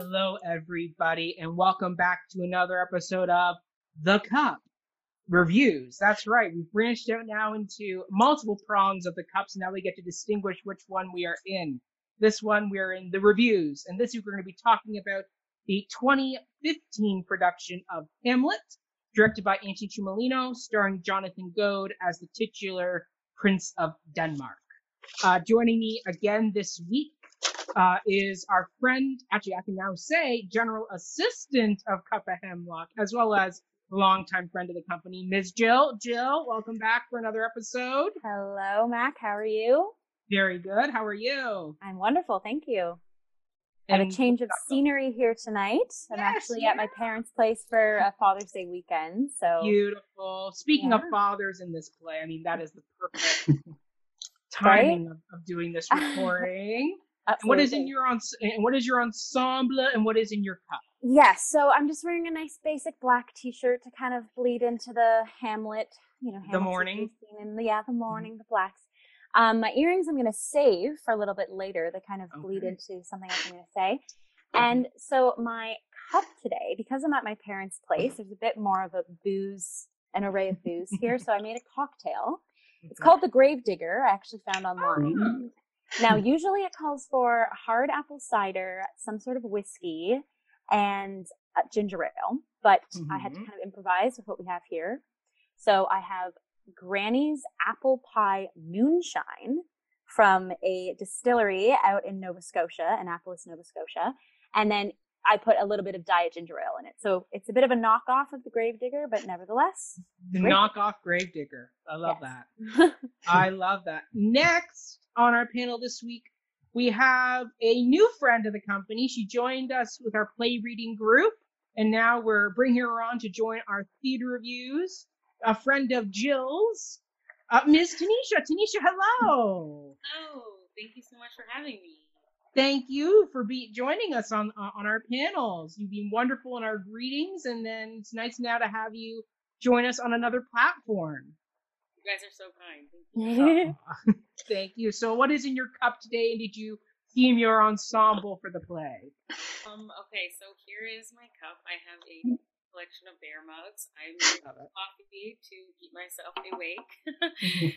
Hello, everybody, and welcome back to another episode of The Cup Reviews. That's right, we've branched out now into multiple prongs of the cups. Now we get to distinguish which one we are in. This one, we're in the reviews, and this week we're going to be talking about the 2015 production of Hamlet, directed by Antoni Cimolino, starring Jonathan Goad as the titular Prince of Denmark. Uh, joining me again this week uh, is our friend, actually, I can now say, General Assistant of Cup of Hemlock, as well as longtime friend of the company, Ms. Jill. Jill, welcome back for another episode. Hello, Mac. How are you? Very good. How are you? I'm wonderful. Thank you. I have a change of scenery here tonight. I'm Yes, actually at my parents' place for a Father's Day weekend. So Beautiful. Speaking of fathers in this play, I mean, that is the perfect timing of, of doing this recording. And what is in your ens- and what is your ensemble and what is in your cup? Yes, so I'm just wearing a nice basic black t-shirt to kind of bleed into the Hamlet, you know, Hamlet's mourning. in the yeah, the mourning, the blacks. Um, my earrings I'm gonna save for a little bit later. They kind of bleed Okay. into something else I'm gonna say. And so my cup today, because I'm at my parents' place, there's a bit more of a booze, an array of booze here. so I made a cocktail. It's called the Gravedigger. I actually found online. Now, usually it calls for hard apple cider, some sort of whiskey, and uh, ginger ale. But I had to Mhm. kind of improvise with what we have here. So I have Granny's Apple Pie Moonshine from a distillery out in Nova Scotia, Annapolis, Nova Scotia. And then I put a little bit of diet ginger ale in it. So it's a bit of a knockoff of the Gravedigger, but nevertheless. The Great. knockoff Gravedigger. I love Yes. that. I love that. Next on our panel this week, we have a new friend of the company. She joined us with our play reading group, and now we're bringing her on to join our theater reviews. A friend of Jill's, uh, Ms. Tanisha. Tanisha, hello. Oh, thank you so much for having me. Thank you for be joining us on uh, on our panels. You've been wonderful in our greetings, and then it's nice now to have you join us on another platform. You guys are so kind. Thank you. Thank you. So, what is in your cup today, and did you theme your ensemble for the play? Um, okay, so here is my cup. I have a collection of bear mugs. I'm drinking Love it. coffee to keep myself awake.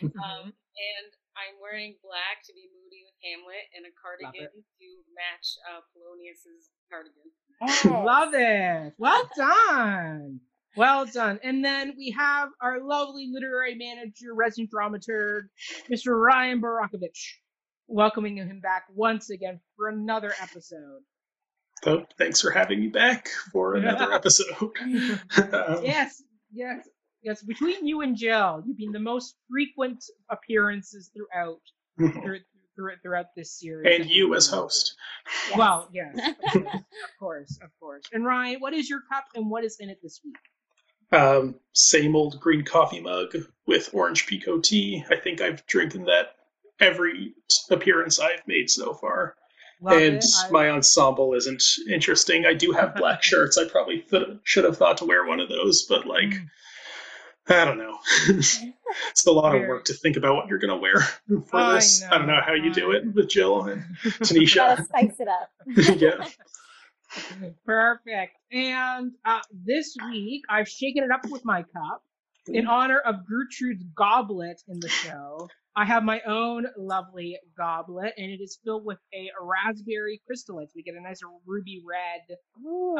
um, and I'm wearing black to be moody with Hamlet and a cardigan to match uh, Polonius's cardigan. Yes. Love it. Well done. Well done. And then we have our lovely literary manager, resident dramaturg, Mr. Ryan Barakovich, welcoming him back once again for another episode. So thanks for having me back for another episode. Um, Yes, yes, yes. Between you and Jill, you've been the most frequent appearances throughout through, through, throughout this series. and you as host. Yes. Well, yes, of course, of course, of course. And Ryan, what is your cup and what is in it this week? Um, same old green coffee mug with orange pekoe tea. I think I've drinking that every appearance I've made so far. Love and it. I- my ensemble isn't interesting. I do have black shirts. I probably th- should have thought to wear one of those, but like, Mm. I don't know. it's a lot of work to think about what you're going to wear for I this. I don't know how you do it with Jill and Gotta Tanisha. spice it up. yeah. Perfect. And uh, this week, I've shaken it up with my cup in honor of Gertrude's goblet in the show. I have my own lovely goblet, and it is filled with a raspberry Crystal Light. We get a nice ruby red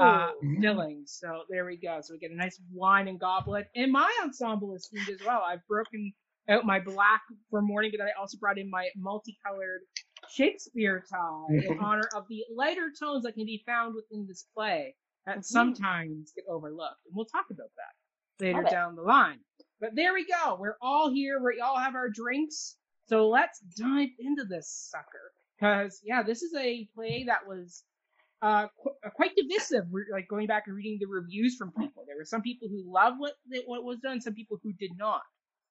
uh, filling. So there we go. So we get a nice wine and goblet. And my ensemble is themed as well. I've broken out my black for mourning, but I also brought in my multicolored Shakespeare tie in honor of the lighter tones that can be found within this play that Mhm. sometimes get overlooked. And we'll talk about that later down the line. But there we go. We're all here. We all have our drinks. So let's dive into this sucker. Because, yeah, this is a play that was uh, qu- uh, quite divisive. We're like going back and reading the reviews from people. There were some people who loved what what was done, some people who did not.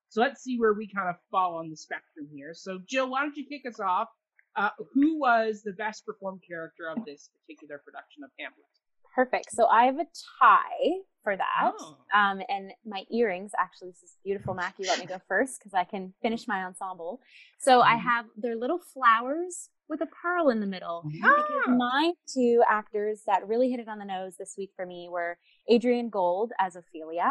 So let's see where we kind of fall on the spectrum here. So Jill, why don't you kick us off? Uh, who was the best performed character of this particular production of Hamlet? Perfect. So I have a tie for that. Oh. Um, and my earrings, actually, this is beautiful, Mac. You let me go first because I can finish my ensemble. So I Mhm. have, they're little flowers with a pearl in the middle. Ah. Because my two actors that really hit it on the nose this week for me were Adrienne Gould as Ophelia,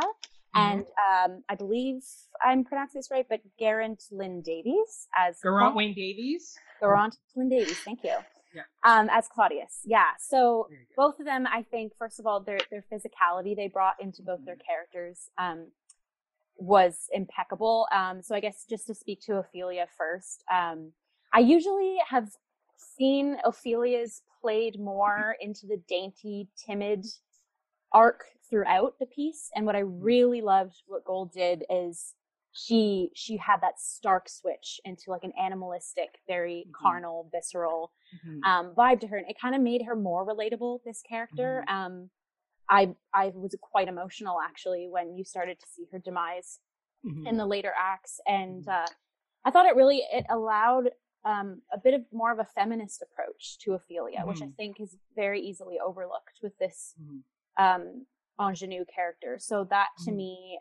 and um, I believe I'm pronouncing this right, but Geraint Lynn Davies as Geraint Cla- Wayne Davies. Geraint Lynn Davies. Thank you. Yeah. Um, as Claudius. Yeah. So both of them, I think, first of all, their their physicality they brought into both their characters um, was impeccable. Um, so I guess just to speak to Ophelia first, um, I usually have seen Ophelia's played more into the dainty, timid arc throughout the piece, and what I really loved what Gould did is she she had that stark switch into like an animalistic, very Mhm. carnal, visceral Mhm. um, vibe to her, and it kind of made her more relatable. This character, um, I I was quite emotional actually when you started to see her demise in the later acts, and uh, I thought it really it allowed um, a bit of more of a feminist approach to Ophelia, which I Mhm. think is very easily overlooked with this. Um, ingenue character. So that to Mhm. me,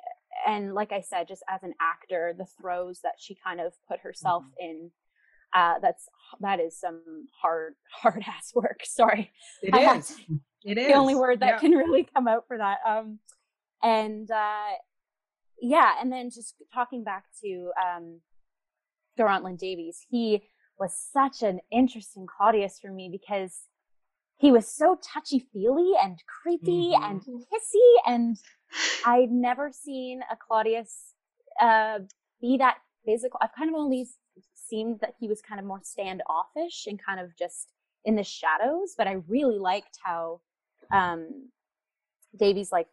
and like I said, just as an actor, the throes that she kind of put herself Mhm. in, uh, that's that is some hard hard ass work. Sorry, It is. to- It is the only word that Yeah. can really come out for that. Um, and uh, yeah, and then just talking back to um, Geraint Davies, he was such an interesting Claudius for me because he was so touchy feely and creepy Mhm. and hissy, and I'd never seen a Claudius uh, be that physical. I've kind of only s- seen that he was kind of more standoffish and kind of just in the shadows, but I really liked how um, Davies like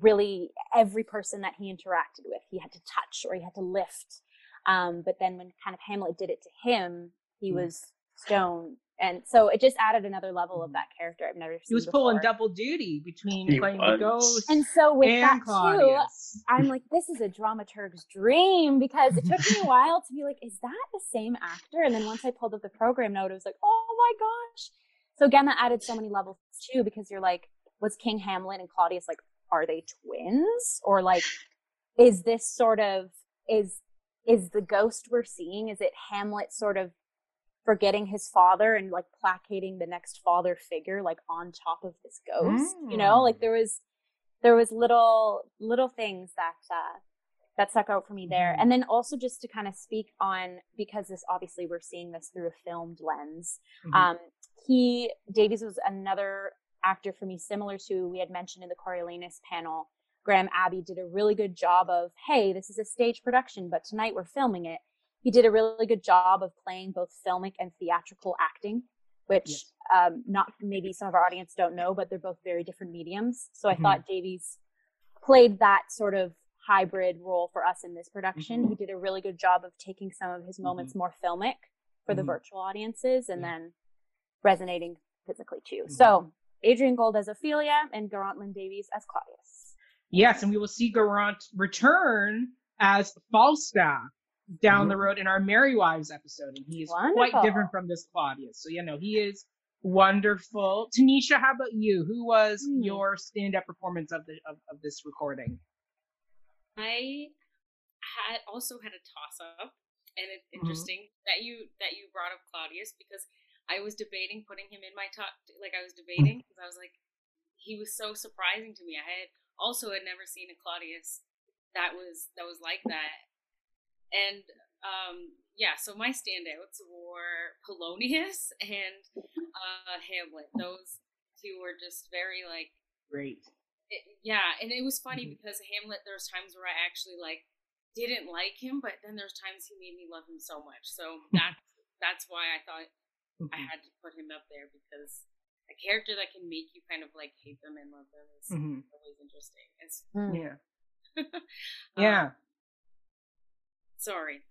really every person that he interacted with, he had to touch or he had to lift. Um, but then when kind of Hamlet did it to him, he Mm. was stone, and so it just added another level of Mhm. that character I've never seen. He was pulling double duty between He playing the ghost And so with and that too, I'm like, this is a dramaturg's dream because it took me a while to be like, is that the same actor? And then once I pulled up the program note, it was like, oh my gosh. So again, that added so many levels too, because you're like, was King Hamlet and Claudius like, are they twins? Or like, is this sort of, is, is the ghost we're seeing, is it Hamlet sort of forgetting his father and like placating the next father figure like on top of this ghost? You know, Mm. like there was, there was little little things that uh, that stuck out for me there, Mhm. and then also just to kind of speak on because this obviously we're seeing this through a filmed lens. Mhm. Um, he Davies was another actor for me, similar to we had mentioned in the Coriolanus panel. Graham Abbey did a really good job of, hey, this is a stage production, but tonight we're filming it. He did a really good job of playing both filmic and theatrical acting, which Yes. um, not maybe some of our audience don't know, but they're both very different mediums. So I Mhm. thought Davies played that sort of hybrid role for us in this production. Mhm. He did a really good job of taking some of his moments more filmic for the Mhm. virtual audiences and Yeah. then resonating physically too. Mhm. So Adrienne Gould as Ophelia and Geraint Lynn Davies as Claudius. Yes, and we will see Geraint return as Falstaff down the road in our Merry Wives episode, and he is quite different from this Claudius. So you know he is wonderful. Tanisha, how about you? Who was Hmm. your stand-up performance of the of, of this recording? I had also had a toss up, and it's Mhm. interesting that you that you brought up Claudius because I was debating putting him in my top. Like I was debating because I was like, he was so surprising to me. I had also had never seen a Claudius that was that was like that, and um, yeah. So my standouts were Polonius and uh, Hamlet. Those two were just very like Great. it, yeah, and it was funny Mhm. because Hamlet. There's times where I actually like didn't like him, but then there's times he made me love him so much. So that that's why I thought I Mhm. had to put him up there because a character that can make you kind of like hate them and love them is Mhm. always interesting. It's, Yeah. um, Yeah. Sorry.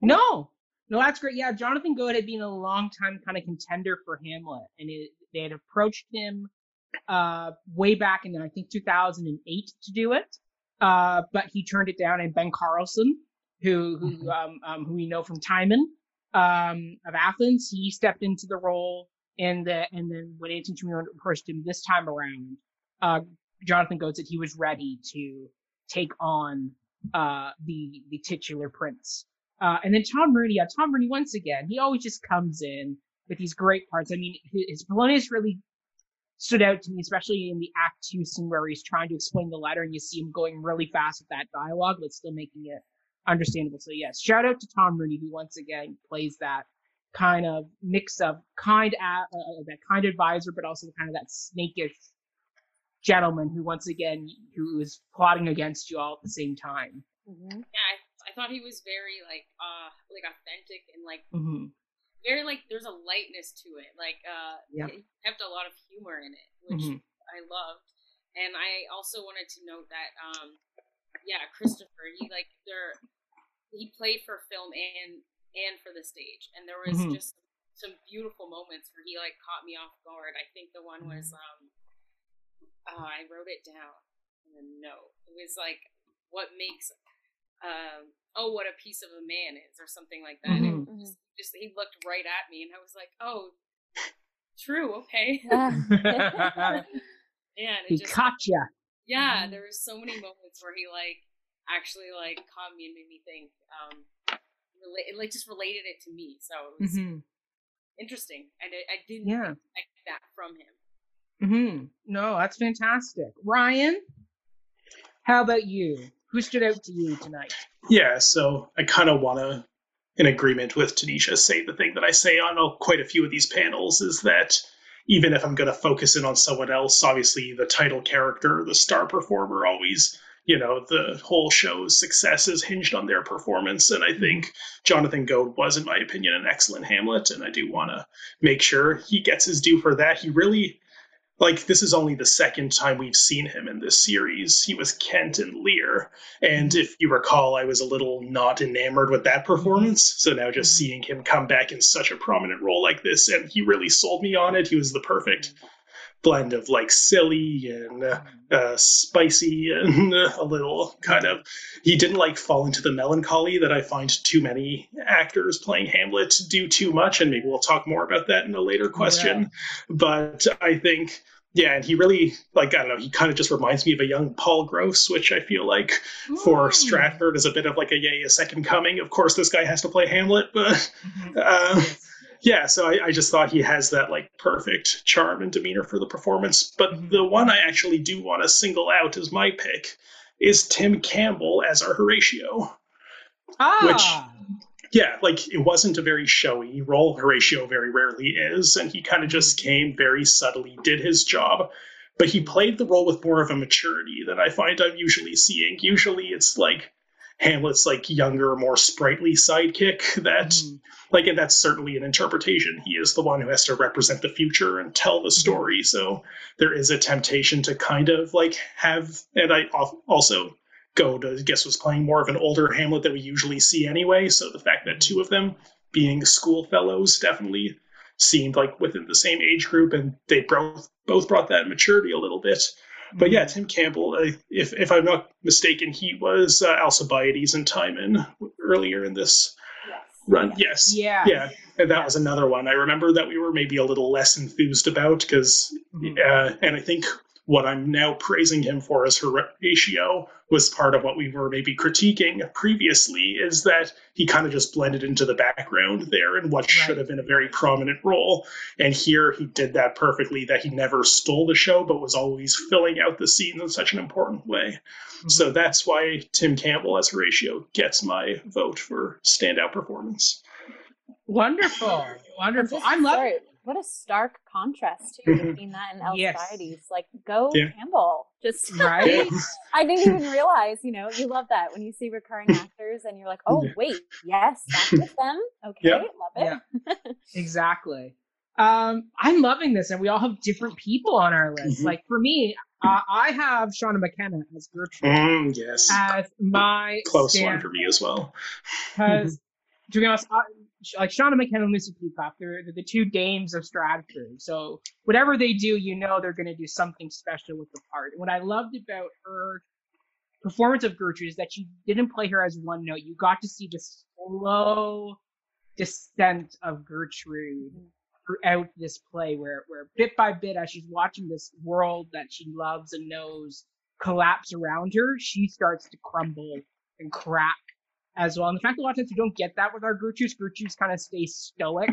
No, no, that's great. Yeah, Jonathan Goad had been a long time kind of contender for Hamlet, and it, they had approached him uh, way back in I think 2008 to do it, uh, but he turned it down. And Ben Carlson, who who um, um, who we know from Timon um, of Athens, he stepped into the role, and the, and then when Antoni Cimolino approached him this time around, uh, Jonathan Goad said he was ready to take on uh, the the titular prince Uh, and then Tom Rooney, yeah, Tom Rooney once again, he always just comes in with these great parts. I mean, his, Polonius really stood out to me, especially in the Act Two scene where he's trying to explain the letter, and you see him going really fast with that dialogue, but still making it understandable. So yes, shout out to Tom Rooney, who once again plays that kind of mix of kind, uh, uh, that kind advisor, but also kind of that snakish gentleman who once again who is plotting against you all at the same time. Mhm. Yeah, I, I thought he was very like uh like authentic and like Mm-hmm. very like there's a lightness to it. Like uh Yeah. he kept a lot of humor in it, which Mhm. I loved. And I also wanted to note that um yeah, Christopher, he like there he played for film and and for the stage. And there was Mhm. just some beautiful moments where he like caught me off guard. I think the one was um oh, I wrote it down in a note. It was like what makes um oh what a piece of a man is or something like that. And it Mhm. was just, just he looked right at me and I was like, Oh true, okay. Ah. yeah, and he just caught ya. yeah, Mhm. there was so many moments where he like actually like caught me and made me think. Um, rela- it like just related it to me, so it was Mm-hmm. interesting. And I, I didn't Yeah. expect that from him. Mm-hmm. No, that's fantastic. Ryan, how about you? Who stood out to you tonight? Yeah, so I kind of want to, in agreement with Tanisha, say the thing that I say on a, quite a few of these panels is that even if I'm going to focus in on someone else, obviously the title character, the star performer, always, you know, the whole show's success is hinged on their performance. And I think Jonathan Goad was, in my opinion, an excellent Hamlet. And I do want to make sure he gets his due for that. He really like this is only the second time we've seen him in this series. He was Kent and Lear, and if you recall, I was a little not enamored with that performance. So now just mm-hmm. seeing him come back in such a prominent role like this, and he really sold me on it. He was the perfect blend of like silly and uh, uh, spicy and uh, a little kind of. He didn't like fall into the melancholy that I find too many actors playing Hamlet do too much, and maybe we'll talk more about that in a later question. But I think. Yeah, and he really like I don't know. He kind of just reminds me of a young Paul Gross, which I feel like for Mm. Stratford is a bit of like a yay, a second coming. Of course, this guy has to play Hamlet, but Mhm. uh, yeah. So I, I just thought he has that like perfect charm and demeanor for the performance. But Mhm. the one I actually do want to single out as my pick is Tim Campbell as our Horatio. Ah, Yeah, like it wasn't a very showy role. Horatio very rarely is, and he kind of just came very subtly, did his job, but he played the role with more of a maturity than I find I'm usually seeing. Usually it's like Hamlet's like younger, more sprightly sidekick that Mhm. like and that's certainly an interpretation. He is the one who has to represent the future and tell the story. So there is a temptation to kind of like have and I also go to guess was playing more of an older Hamlet that we usually see anyway. So the fact that two of them being school fellows definitely seemed like within the same age group, and they both both brought that maturity a little bit. But yeah, Tim Campbell, if if I'm not mistaken, he was uh, Alcibiades and Timon earlier in this Yes. run. Yes, yeah, yeah, and that was another one. I remember that we were maybe a little less enthused about because Mhm. uh, and I think what I'm now praising him for as Horatio was part of what we were maybe critiquing previously is that he kind of just blended into the background there in what should have been a very prominent role. And here he did that perfectly, that he never stole the show, but was always filling out the scenes in such an important way. Mhm. So that's why Tim Campbell as Horatio gets my vote for standout performance. wonderful, And wonderful. just- I'm loving. Sorry, what a stark contrast too Mhm. between that and Yes. Alcibiades. Like, go Yeah. Campbell. Just Right? I didn't even realize. You know, you love that when you see recurring actors and you're like, oh Yeah. wait, yes, that's with them. Okay, Yeah. love it. Yeah. exactly. Um, I'm loving this, and we all have different people on our list. Mhm. Like for me, uh, I have Seana McKenna as Gertrude Mm, yes. as my Close one for me as well. because to be honest, I, like Seana McKenna and Lucy Peacock, they're, they're the two dames of Stratford. So whatever they do, you know they're going to do something special with the part. What I loved about her performance of Gertrude is that she didn't play her as one note. You got to see the slow descent of Gertrude throughout this play, where where bit by bit, as she's watching this world that she loves and knows collapse around her, she starts to crumble and crack as well. And the fact that a lot of times we don't get that with our Gertrudes, Gertrudes kind of stay stoic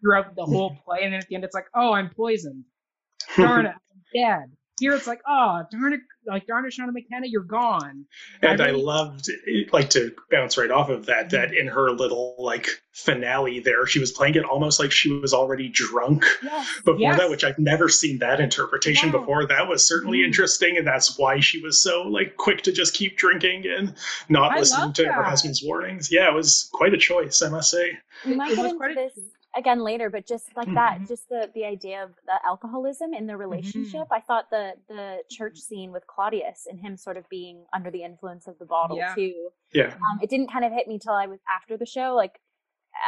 throughout the whole play, and then at the end it's like, oh, I'm poisoned. Darn it, I'm dead. Here it's like, oh, darn it, like darn it, Seana McKenna, you're gone. and I I loved, like, to bounce right off of that, that in her little like finale there, she was playing it almost like she was already drunk Yes. before Yes. that, which I've never seen that interpretation Yeah. before. That was certainly Mhm. interesting, and that's why she was so like quick to just keep drinking and not I listening love to her husband's warnings. Yeah, it was quite a choice, I must say. We It- might it get was into quite a- this again later, but just like that, Mhm. just the the idea of the alcoholism in the relationship. I thought the the church scene with Claudius and him sort of being under the influence of the bottle Yeah. too. Yeah. Um, it didn't kind of hit me till I was after the show, like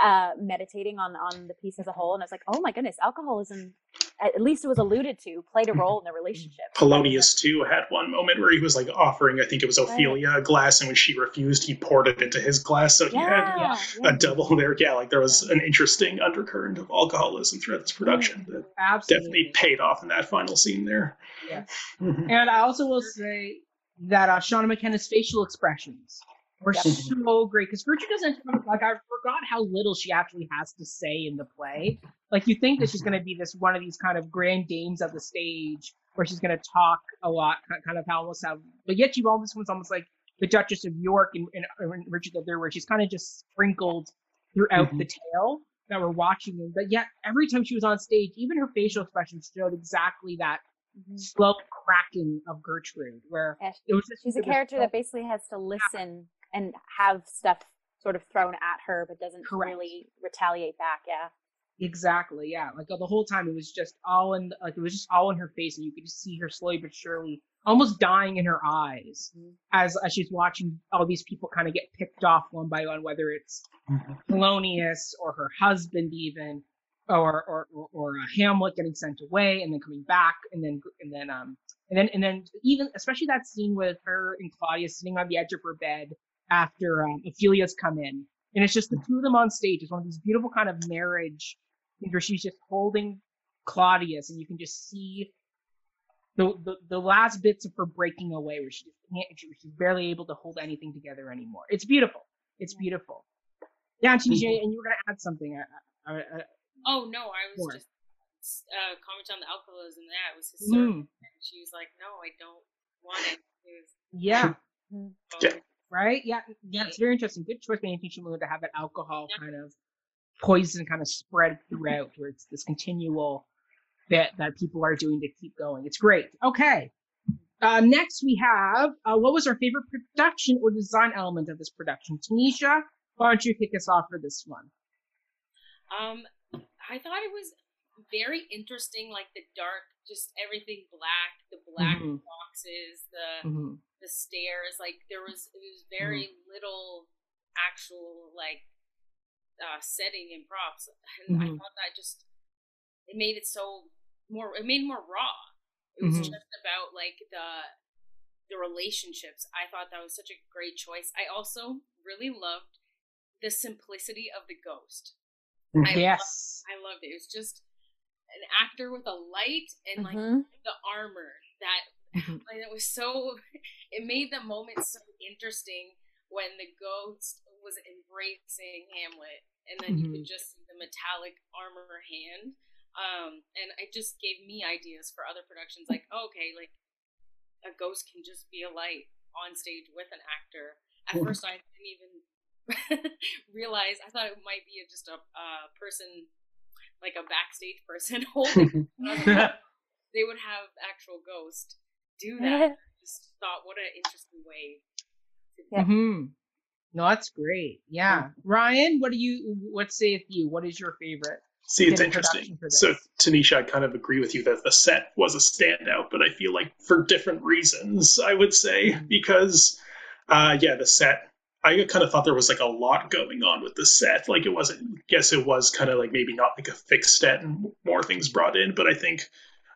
uh meditating on on the piece as a whole, and I was like, oh my goodness, alcoholism. At least it was alluded to, played a role in the relationship. Polonius too had one moment where he was like offering, I think it was Ophelia, a glass, and when she refused, he poured it into his glass. So he had Yeah, yeah. a double there. Yeah, like there was an interesting undercurrent of alcoholism throughout this production that Absolutely. definitely paid off in that final scene there. Yes. Mhm. And I also will say that uh, Seana McKenna's facial expressions were Yep. so great because Gertrude doesn't like I forgot how little she actually has to say in the play. Like you think that she's going to be this one of these kind of grand dames of the stage where she's going to talk a lot, kind of how almost how, but yet you almost was almost like the Duchess of York and, and, and Richard the Third, where she's kind of just sprinkled throughout Mhm. the tale that we're watching. And but yet every time she was on stage, even her facial expressions showed exactly that Mhm. slow cracking of Gertrude, where Yeah, it was just She's a character so- that basically has to listen and have stuff sort of thrown at her, but doesn't Correct. really retaliate back. Yeah. exactly yeah like the whole time it was just all in like it was just all in her face and you could just see her slowly but surely almost dying in her eyes Mhm. as, as she's watching all these people kind of get picked off one by one whether it's Polonius or her husband even or or or, or uh, Hamlet getting sent away and then coming back and then and then um and then and then even especially that scene with her and Claudius sitting on the edge of her bed after um, Ophelia's come in and it's just the two of them on stage. It's one of these beautiful kind of marriage things where she's just holding Claudius and you can just see the, the, the last bits of her breaking away where she just can't, she, she's barely able to hold anything together anymore. It's beautiful. It's beautiful. Yeah, TJ, and you were going to add something. I, I, I, Oh no, I was Sure. just uh, commenting on the alcoholism. That was hysterical. mm, And she was like, "No, I don't want it." It was, yeah, oh, Yeah. Right? Yeah, yeah, it's very interesting. Good choice by Anthony Schimmel to have that alcohol kind of poison kind of spread throughout, where it's this continual bit that people are doing to keep going. It's great. Okay. Uh, next, we have uh, what was our favorite production or design element of this production? Tanisha, why don't you kick us off for this one? Um, I thought it was very interesting, like the dark, just everything black, the black Mhm. boxes, the Mm-hmm. The stairs. Like there was, it was very little actual like uh, setting and props, and I Mhm. thought that just it made it so more. It made it more raw. It was Mhm. just about like the the relationships. I thought that was such a great choice. I also really loved the simplicity of the ghost. I Yes. I loved it. It was just an actor with a light and like Mhm. the armor that. Like it was so it made the moment so interesting when the ghost was embracing Hamlet and then you could just see the metallic armor hand. Um and it just gave me ideas for other productions like oh, okay like a ghost can just be a light on stage with an actor. At first I didn't even realize I thought it might be just a uh, person like a backstage person holding they would have actual ghost do that. Just thought, what an interesting way. To Yeah. hmm No, that's great. Yeah, Ryan, what do you? What sayeth you? What is your favorite? See, it's interesting. introduction for this. So, Tanisha, I kind of agree with you that the set was a standout, but I feel like for different reasons, I would say, Mhm. because, uh, yeah, the set, I kind of thought there was like a lot going on with the set. Like, it wasn't, guess it was kind of like maybe not like a fixed set and more things brought in, but I think.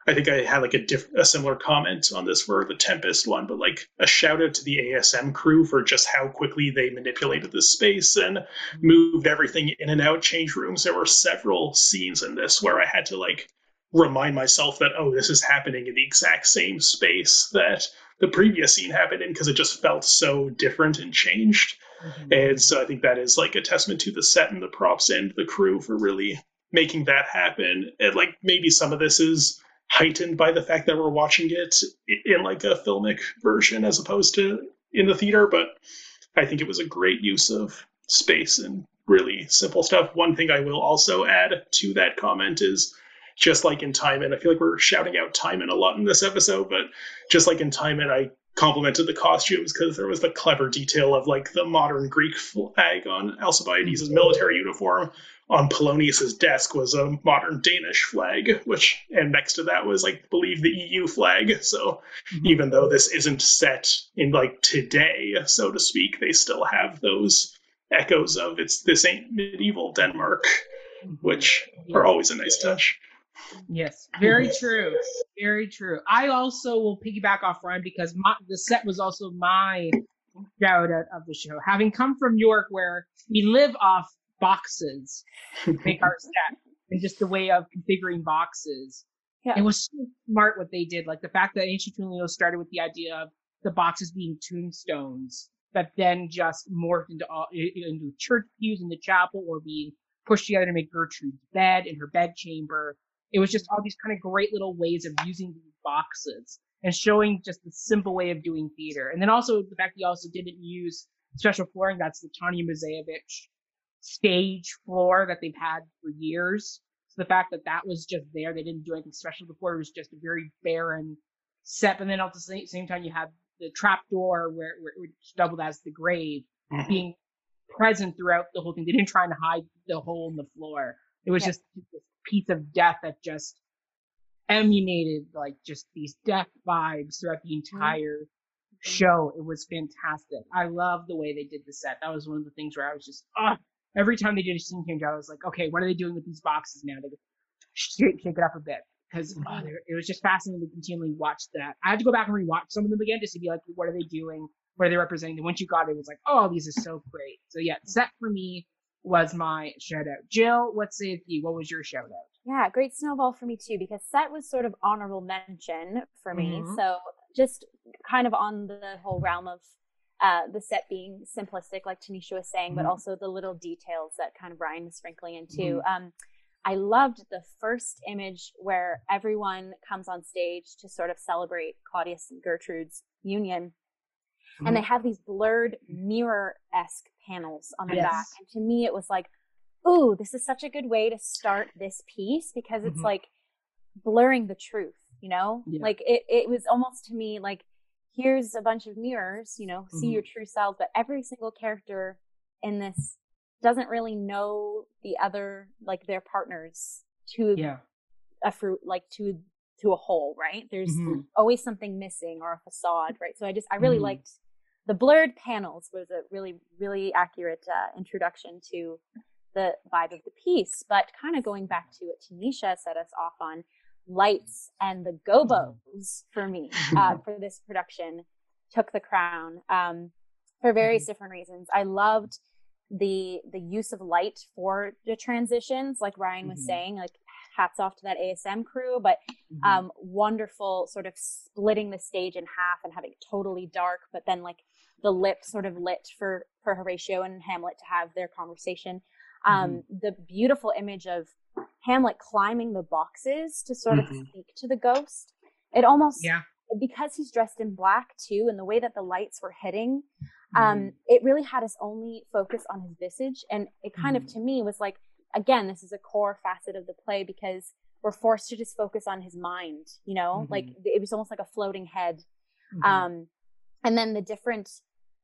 I think I had like a diff- a similar comment on this for the Tempest one, but like a shout out to the ASM crew for just how quickly they manipulated the space and moved everything in and out change rooms there were several scenes in this where i had to like remind myself that oh this is happening in the exact same space that the previous scene happened in because it just felt so different and changed Mhm. And so I think that is like a testament to the set and the props and the crew for really making that happen. And like maybe some of this is heightened by the fact that we're watching it in like a filmic version as opposed to in the theater, but I think it was a great use of space and really simple stuff. One thing I will also add to that comment is just like in Time, and I feel like we're shouting out Timon a lot in this episode, but just like in Timon I complimented the costumes because there was the clever detail of like the modern Greek flag on Alcibiades' mm-hmm. military uniform. On Polonius's desk was a modern Danish flag, which and next to that was like believe the EU flag. So Mhm. even though this isn't set in like today, so to speak, they still have those echoes of it's this ain't medieval Denmark, which are always a nice touch. Yes, very true. Very true. I also will piggyback off Ryan because my, the set was also my shout out of the show. Having come from York, where we live off boxes to make our set, and just the way of configuring boxes. Yeah. It was so smart what they did. Like the fact that Antoni Cimolino started with the idea of the boxes being tombstones that then just morphed into all, into church pews in the chapel or being pushed together to make Gertrude's bed in her bedchamber. It was just all these kind of great little ways of using these boxes and showing just the simple way of doing theater. And then also the fact that he also didn't use special flooring. That's the Tanya Moiseiwitsch stage floor that they've had for years. So the fact that that was just there, they didn't do anything special before. It was just a very barren set. And then at the same, time, you have the trap door where, where which doubled as the grave being present throughout the whole thing. They didn't try and hide the hole in the floor. It was just this piece of death that just emanated like just these death vibes throughout the entire show. It was fantastic. I love the way they did the set. That was one of the things where I was just, ah, every time they did a scene change, I was like, okay, what are they doing with these boxes now? They shake, shake it up a bit. Because oh, it was just fascinating to continually watch that. I had to go back and rewatch some of them again just to be like, what are they doing? What are they representing? And once you got it, it was like, oh, these are so great. So yeah, set for me was my shout out. Jill, what say you? What was your shout out? Yeah, great snowball for me too, because set was sort of honorable mention for me. Mhm. So just kind of on the whole realm of uh, the set being simplistic, like Tanisha was saying, but Mhm. also the little details that kind of Ryan was sprinkling into. Um, I loved the first image where everyone comes on stage to sort of celebrate Claudius and Gertrude's union. And they have these blurred mirror esque panels on the Yes. back. And to me, it was like, ooh, this is such a good way to start this piece because it's Mhm. like blurring the truth, you know? Yeah. Like it, it was almost to me like, here's a bunch of mirrors, you know, see Mhm. your true selves, but every single character in this doesn't really know the other, like their partners to Yeah. a fruit, like to, to a whole, right? There's Mhm. always something missing or a facade, right? So I just I really Mhm. liked the blurred panels was a really really accurate uh, introduction to the vibe of the piece. But kind of going back to what Tanisha set us off on, lights and the gobos for me uh, for this production took the crown um, for various different reasons. I loved the the use of light for the transitions, like Ryan was Mhm. saying, like hats off to that ASM crew, but Mhm. um, wonderful sort of splitting the stage in half and having it totally dark, but then like the lip sort of lit for for Horatio and Hamlet to have their conversation. Um, The beautiful image of Hamlet climbing the boxes to sort of Mhm. speak to the ghost. It almost yeah. because he's dressed in black too, and the way that the lights were hitting, um, it really had us only focus on his visage. And it kind of, Mhm. to me, was like, again, this is a core facet of the play because we're forced to just focus on his mind, you know? Like it was almost like a floating head. Um, and then the different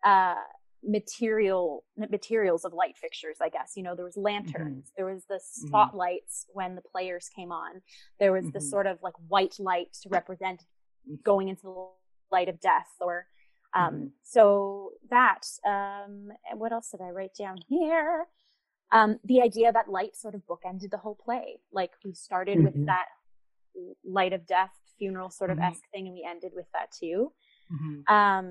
uh, material materials of light fixtures, I guess. You know, there was lanterns, there was the spotlights when the players came on, there was the Mhm. sort of like white light to represent going into the light of death or um Mhm. so that um what else did i write down here? Um the idea that light sort of bookended the whole play. Like we started with that light of death funeral sort of esque thing and we ended with that too. Um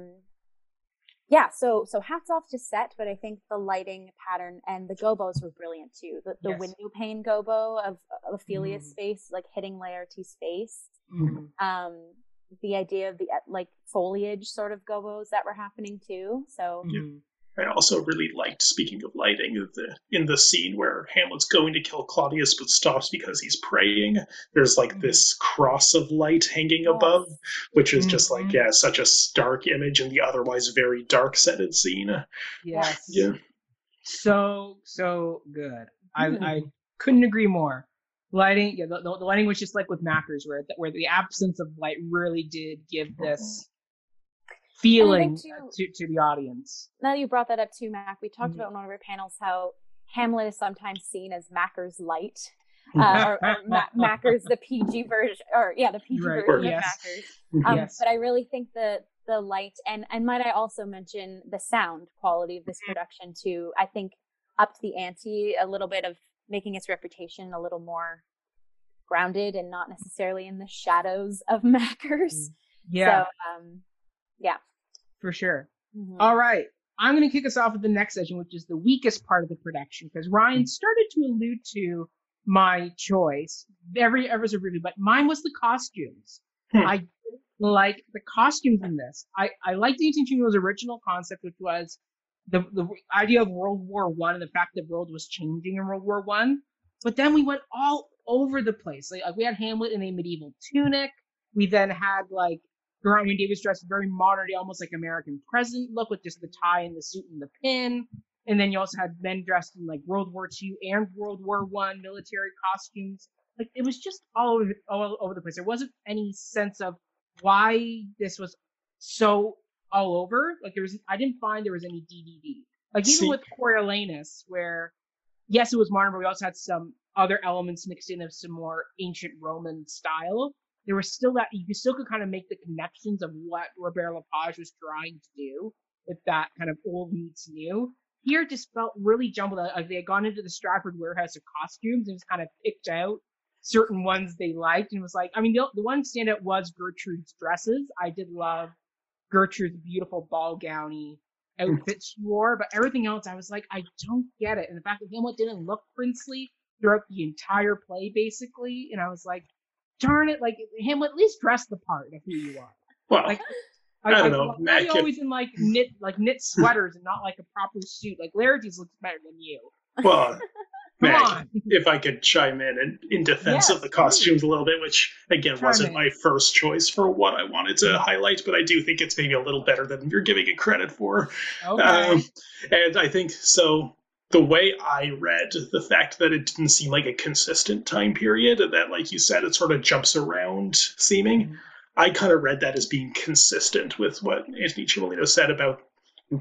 yeah so so hats off to set but i think the lighting pattern and the gobos were brilliant too the, the Yes. window pane gobo of, of ophelia's Mhm. face like hitting laertes face Mhm. um the idea of the like foliage sort of gobos that were happening too so. I also really liked, speaking of lighting, the in the scene where Hamlet's going to kill Claudius but stops because he's praying. There's like this cross of light hanging Yes. above, which is just like Mhm. yeah, such a stark image in the otherwise very dark setted scene. Yes. Yeah. So so good. I Mhm. I couldn't agree more. Lighting, yeah, the, the, the lighting was just like with Mackers, where where the absence of light really did give this feeling too- to to the audience. now that you brought that up too, Mac, we talked Mhm. about in one of our panels how Hamlet is sometimes seen as Macker's light, uh, or, or Ma- Macker's the PG version, or yeah, the PG Right, version yes. of Macker's. Um, yes. But I really think the the light and and might I also mention the sound quality of this Mm-hmm. production too. I think upped the ante a little bit of making its reputation a little more grounded and not necessarily in the shadows of Mackers. yeah, So, um, for sure. mhm. All right. I'm going to kick us off with the next section, which is the weakest part of the production, because Ryan started to allude to my choice every ever so briefly, but mine was the costumes. Hmm. I like the costumes in this. I, I liked Anthony Chino's original concept, which was the, the idea of World War One and the fact that the world was changing in World War One. But then we went all over the place. Like, like we had Hamlet in a medieval tunic. We then had like Gerard Davis dressed very modern almost like American president look with just the tie and the suit and the pin. And then you also had men dressed in like World War II and World War One military costumes. Like it was just all over all over the place. There wasn't any sense of why this was so all over. Like there was, I didn't find there was any DDD. Like even See- with Coriolanus, where yes, it was modern, but we also had some other elements mixed in of some more ancient Roman style. There was still that you still could kind of make the connections of what Robert Lepage was trying to do with that kind of old meets new. Here just felt really jumbled. Like they had gone into the Stratford warehouse of costumes and just kind of picked out certain ones they liked and was like, I mean, the, the one standout was Gertrude's dresses. I did love Gertrude's beautiful ball gowny outfit she wore, but everything else I was like, I don't get it. And the fact that Hamlet didn't look princely throughout the entire play, basically, and I was like, darn it, like him at least dress the part of who you are. Well, Like, I don't know, Why are you Mac, always in like knit like knit sweaters and not like a proper suit? Like Laertes looks better than you. well, on. if I could chime in in, in defense Yes, of the costumes a little bit, which again Chime wasn't my first choice for what I wanted to highlight, but I do think it's maybe a little better than you're giving it credit for. Okay. Um, and I think so. The way I read the fact that it didn't seem like a consistent time period, and that, like you said, it sort of jumps around seeming, mm-hmm. I kind of read that as being consistent with what Antoni Cimolino said about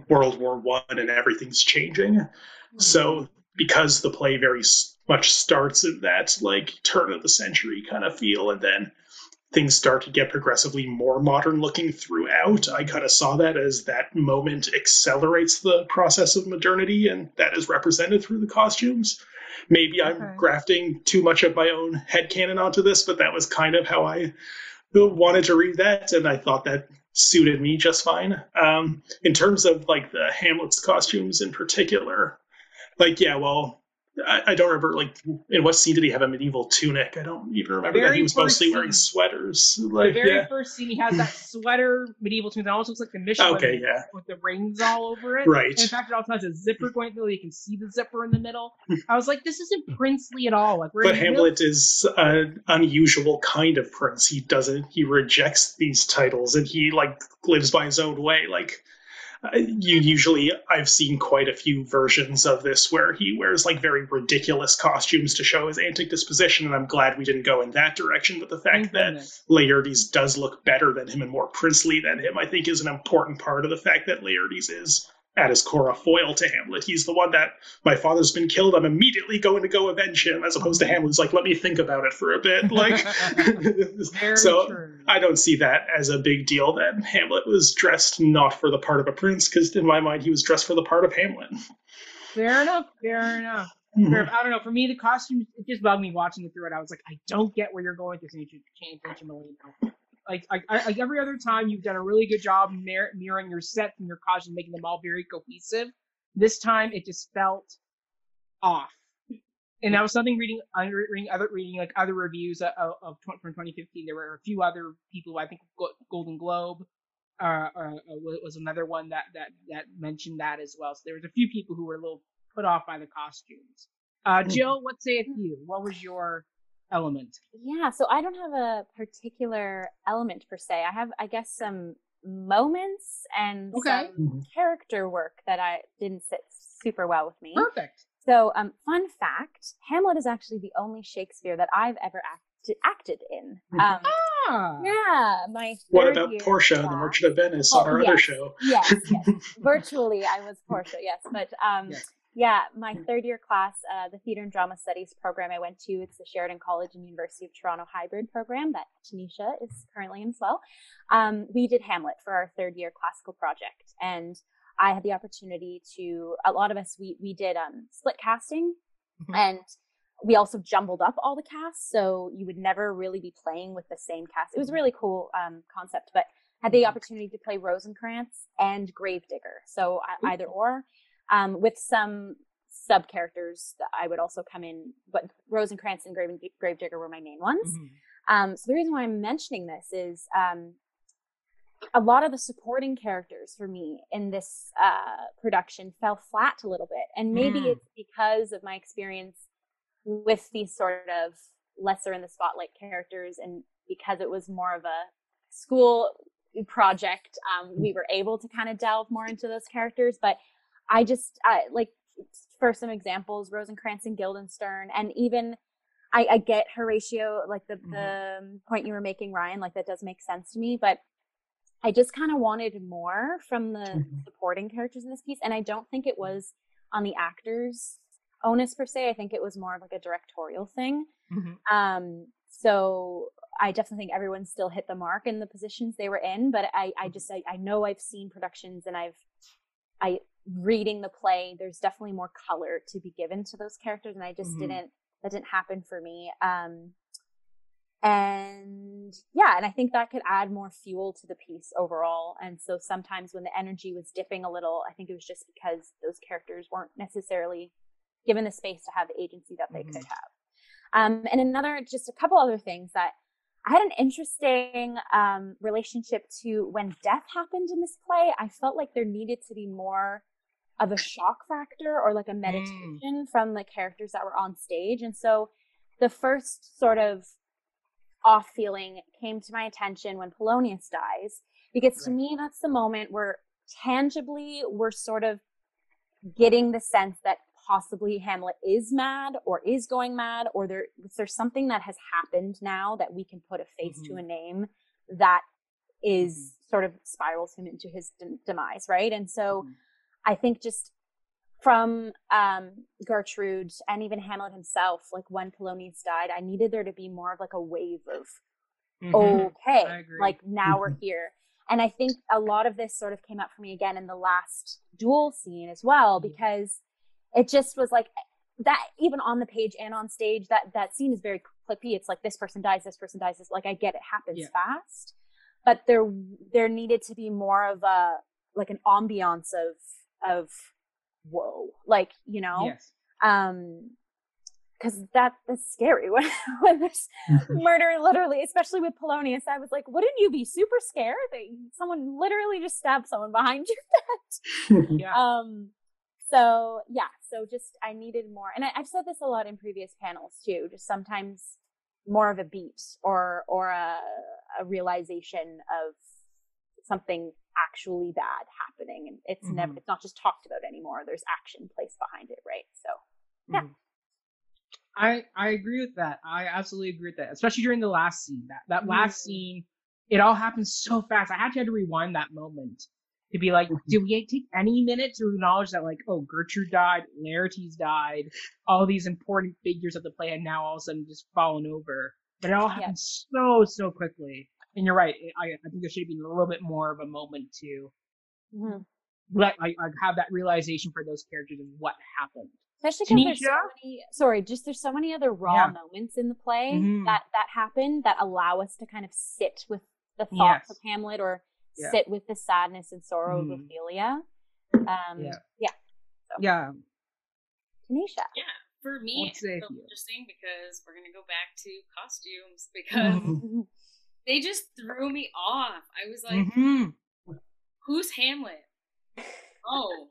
World War One and everything's changing. Mm-hmm. So, because the play very much starts in that like turn of the century kind of feel, and then things start to get progressively more modern looking throughout, I kind of saw that as that moment accelerates the process of modernity, and that is represented through the costumes. Maybe I'm grafting too much of my own head headcanon onto this, but that was kind of how I wanted to read that, and I thought that suited me just fine. Um, in terms of like the Hamlet's costumes in particular, like yeah, well, I, I don't remember like in what scene did he have a medieval tunic? I don't even remember that. He was mostly first wearing sweaters. Like, the very yeah, first scene, he has that sweater medieval tunic that almost looks like the Michelin Okay, yeah. with the rings all over it. right. And in fact, it also has a zipper going through. You can see the zipper in the middle. I was like, this isn't princely at all. Like, But Hamlet is an unusual kind of prince. He doesn't. He rejects these titles, and he like lives by his own way. Like Uh, you usually, I've seen quite a few versions of this where he wears like very ridiculous costumes to show his antic disposition, and I'm glad we didn't go in that direction. But the fact that. Laertes does look better than him and more princely than him, I think is an important part of the fact that Laertes is at his core a foil to Hamlet. He's the one that my father's been killed. I'm immediately going to go avenge him, as opposed to Hamlet's like, let me think about it for a bit. Like, so true. I don't see that as a big deal. That Hamlet was dressed not for the part of a prince, because in my mind he was dressed for the part of Hamlet. Fair enough. Fair enough. Hmm. Fair- I don't know. For me, the costumes it just bugged me watching it through it. I was like, I don't get where you're going with this ancient Antoni Cimolino. Like, I, I, like every other time, you've done a really good job mir- mirroring your sets and your costumes, making them all very cohesive. This time, it just felt off. And that was something reading, reading other reading like other reviews of, of, of 20, from 2015. There were a few other people, I think Golden Globe uh, uh, was another one that that that mentioned that as well. So there was a few people who were a little put off by the costumes. Uh, Mm-hmm. Jill, what sayeth you? What was your element? Yeah, so I don't have a particular element per se. I have, I guess, some moments and Okay. some Mhm. character work that I didn't sit super well with me. Perfect. So, um, fun fact: Hamlet is actually the only Shakespeare that I've ever acted acted in. Mhm. Um, Ah. yeah, my. What about year Portia and the Merchant of Venice Oh, on our yes. other show? Yes, yes. virtually I was Portia. Yes, but um, Yes. Yeah, my third year class, uh, the Theater and Drama Studies program I went to, it's the Sheridan College and University of Toronto hybrid program that Tanisha is currently in as well. Um, we did Hamlet for our third year classical project, and I had the opportunity to. A lot of us we we did um, split casting, Mhm. and we also jumbled up all the casts, so you would never really be playing with the same cast. It was a really cool um, concept, but had the Mhm. opportunity to play Rosencrantz and Gravedigger, so I- either or, um, with some sub characters that I would also come in, but Rosencrantz and Grave- Gravedigger were my main ones. Mhm. Um, so the reason why I'm mentioning this is um, a lot of the supporting characters for me in this uh, production fell flat a little bit, and maybe Mm. it's because of my experience with these sort of lesser in the spotlight characters, and because it was more of a school project, um, we were able to kind of delve more into those characters. But I just I, like for some examples, Rosencrantz and Guildenstern, and even I, I get Horatio, like the Mhm. the point you were making, Ryan. Like that does make sense to me, but I just kind of wanted more from the Mhm. supporting characters in this piece, and I don't think it was on the actors' onus per se. I think it was more of like a directorial thing. Mhm. Um, so I definitely think everyone still hit the mark in the positions they were in, but I, I just I, I know I've seen productions and I've I reading the play. There's definitely more color to be given to those characters, and I just Mhm. didn't that didn't happen for me. Um, and yeah, and I think that could add more fuel to the piece overall. And so sometimes when the energy was dipping a little, I think it was just because those characters weren't necessarily given the space to have the agency that they Mhm. could have. Um, and another, just a couple other things that I had an interesting um, relationship to when death happened in this play. I felt like there needed to be more of a shock factor or like a meditation from the characters that were on stage. And so the first sort of off feeling came to my attention when Polonius dies, because to Right. me, that's the moment where tangibly we're sort of getting the sense that possibly Hamlet is mad or is going mad, or there is there, there's something that has happened now that we can put a face to Mhm. a name that is sort of spirals him into his dem- demise, right? And so Mhm. I think just from um, Gertrude and even Hamlet himself, like when Polonius died, I needed there to be more of like a wave of Mhm. okay, like now we're Mhm. here. And I think a lot of this sort of came up for me again in the last duel scene as well, Mhm. because it just was like that even on the page and on stage, that that scene is very clippy. It's like this person dies, this person dies, this like I get it happens Yeah. fast. But there there needed to be more of a like an ambiance of of whoa. Like, you know? Yes. um because that that's scary when when there's murder literally especially with polonius i was like wouldn't you be super scared that someone literally just stabbed someone behind you Yeah. um so yeah so just i needed more and I, i've said this a lot in previous panels too just sometimes more of a beat or or a, a realization of something actually bad happening and it's never Mhm. it's not just talked about anymore there's action placed behind it right so yeah. Mhm. I I agree with that. I absolutely agree with that, especially during the last scene. That that last Mhm. scene, it all happens so fast. I actually had to rewind that moment to be like, do we take any minute to acknowledge that like, oh, Gertrude died, Laertes died, all these important figures of the play had now all of a sudden just fallen over. But it all happened so so quickly. And you're right. I I think there should be a little bit more of a moment to Mhm. let like, like have that realization for those characters of what happened. especially because there's so many sorry just there's so many other raw Yeah. moments in the play Mhm. that that happen that allow us to kind of sit with the thoughts Yes. of hamlet or Yeah. sit with the sadness and sorrow Mhm. of ophelia um Yeah. yeah Yeah. tanisha Yeah, for me, it's so interesting because we're gonna go back to costumes because they just threw me off. I was like, Mhm. who's Hamlet? Oh,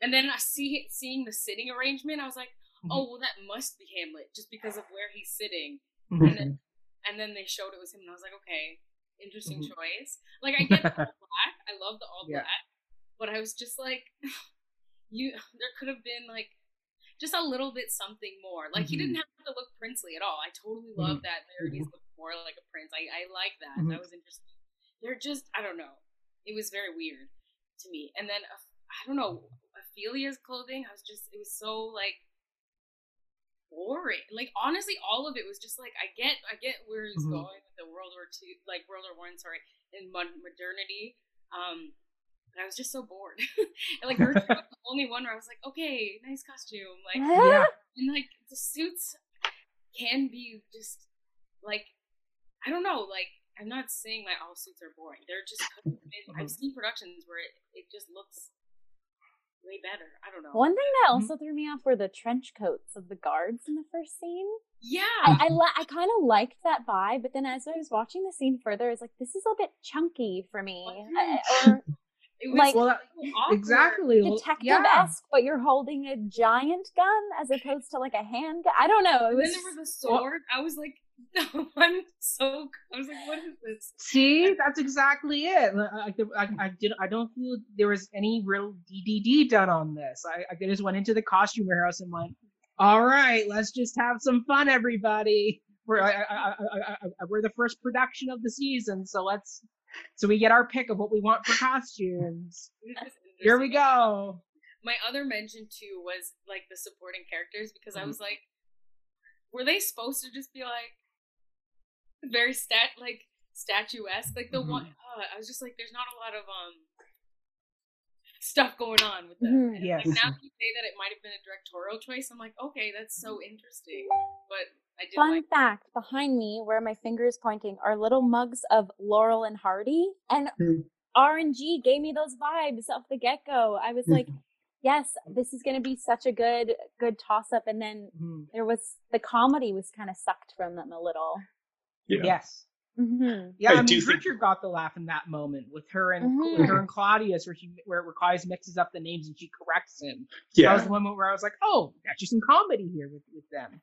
and then I see seeing the sitting arrangement. I was like, Mhm. oh well, that must be Hamlet just because of where he's sitting. And then and then they showed it was him, and I was like, okay, interesting Mhm. choice. Like I get the all black, I love the all Yeah. black, but I was just like, you, there could have been like just a little bit something more. Like he didn't Mm-hmm. have to look princely at all. I totally love that there he's looked more like a prince. I I like that. That was interesting. They're just I don't know. It was very weird to me. And then uh, I don't know Ophelia's clothing. I was just it was so like boring. Like honestly, all of it was just like I get I get where he's Mhm. going with the World War Two, like World War One, sorry, in modernity. Um, but I was just so bored. and like Gertrude was the only one where I was like, okay, nice costume, like yeah. and like the suits can be just like I don't know, like I'm not saying that all suits are boring. They're just Mm-hmm. I've seen productions where it, it just looks way better. I don't know. One thing that Mhm. also threw me off were the trench coats of the guards in the first scene. Yeah. I I, li- I kind of liked that vibe, but then as I was watching the scene further, I was like, this is a bit chunky for me. I- or it was like- Well, that- exactly. Well, detective yeah. esque, but you're holding a giant gun as opposed to like a handgun. I don't know. It And then there was a sword. I was like, no, I'm so. I was like, what is this? See, that's exactly it. I, I, I, I did. I don't feel there was any real DDD done on this. I, I just went into the costume warehouse and went, "All right, let's just have some fun, everybody. We're I, I, I, I, I, we're the first production of the season, so let's so we get our pick of what we want for costumes. It was just Here we go. My other mention too was like the supporting characters because I Mhm. was like, were they supposed to just be like very stat like statuesque? Like the Mhm. one, uh, I was just like, there's not a lot of um stuff going on with them. Mhm. Yes. Like now you say that it might have been a directorial choice. I'm like, okay, that's so interesting. But I did Fun like fact behind me, where my finger is pointing, are little mugs of Laurel and Hardy. And Hmm. RNG gave me those vibes off the get go. I was like, yes, this is going to be such a good, good toss up. And then there was the comedy was kind of sucked from them a little. Yeah. Yes. hmm Yeah, I I, mean, do think- Richard got the laugh in that moment with her and Mhm. with her and Claudius, where she where, where Claudius mixes up the names and she corrects him. Yeah, That Yeah. was the moment where I was like, oh, actually some comedy here with, with them.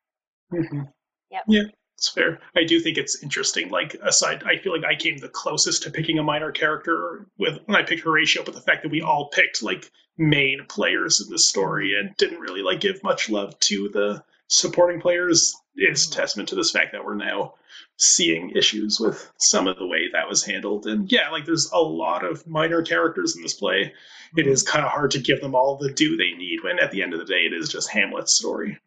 Mhm. Yep. Yeah, it's fair. I do think it's interesting. Like, aside, I feel like I came the closest to picking a minor character with when I picked Horatio, but the fact that we all picked like main players in the story and didn't really like give much love to the supporting players is testament to this fact that we're now seeing issues with some of the way that was handled. And yeah, like there's a lot of minor characters in this play. It is kind of hard to give them all the due they need when at the end of the day it is just Hamlet's story.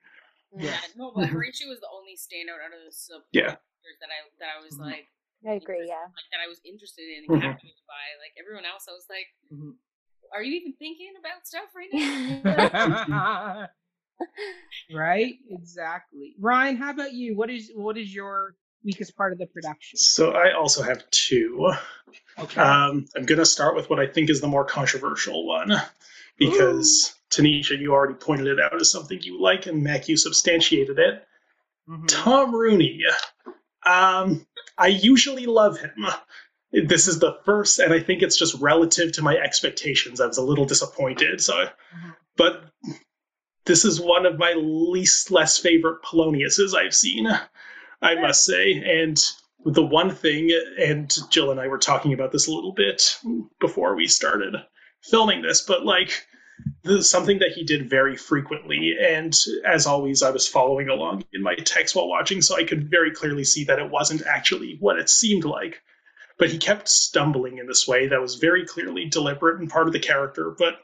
Yeah. Yeah, no, but Mhm. Was the only standout out of the sub Yeah. characters that I that I was like I agree. Yeah. like that I was interested in and Mhm. captivated by. Like everyone else, I was like, Mhm. "Are you even thinking about stuff right now?" right? Exactly. Ryan, how about you? What is what is your weakest part of the production? So I also have two. Okay. Um, I'm going to start with what I think is the more controversial one, because Tanisha, you already pointed it out as something you like, and Mac, you substantiated it. Mhm. Tom Rooney. Um, I usually love him. This is the first, and I think it's just relative to my expectations. I was a little disappointed. So, Mhm. but this is one of my least less favorite Poloniuses I've seen. I must say, and the one thing, and Jill and I were talking about this a little bit before we started filming this, but like this is something that he did very frequently and as always i was following along in my text while watching so i could very clearly see that it wasn't actually what it seemed like but he kept stumbling in this way that was very clearly deliberate and part of the character but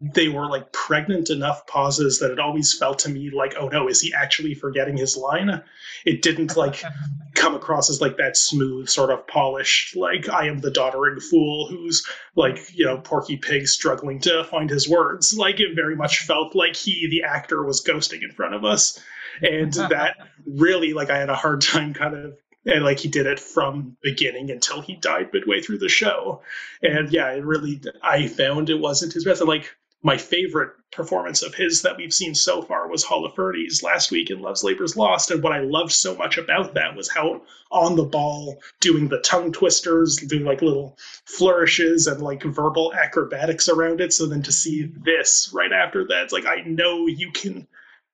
they were like pregnant enough pauses that it always felt to me like oh no is he actually forgetting his line? It didn't like come across as like that smooth sort of polished like i am the doddering fool who's like you know porky pig struggling to find his words. Like it very much felt like he the actor was ghosting in front of us. And that really like i had a hard time kind of and like he did it from beginning until he died midway through the show. And yeah it really i found it wasn't his best. And like my favorite performance of his that we've seen so far was Holofernes last week in Love's Labor's Lost. And what I loved so much about that was how on the ball, doing the tongue twisters, doing like little flourishes and like verbal acrobatics around it. So then to see this right after that, it's like, I know you can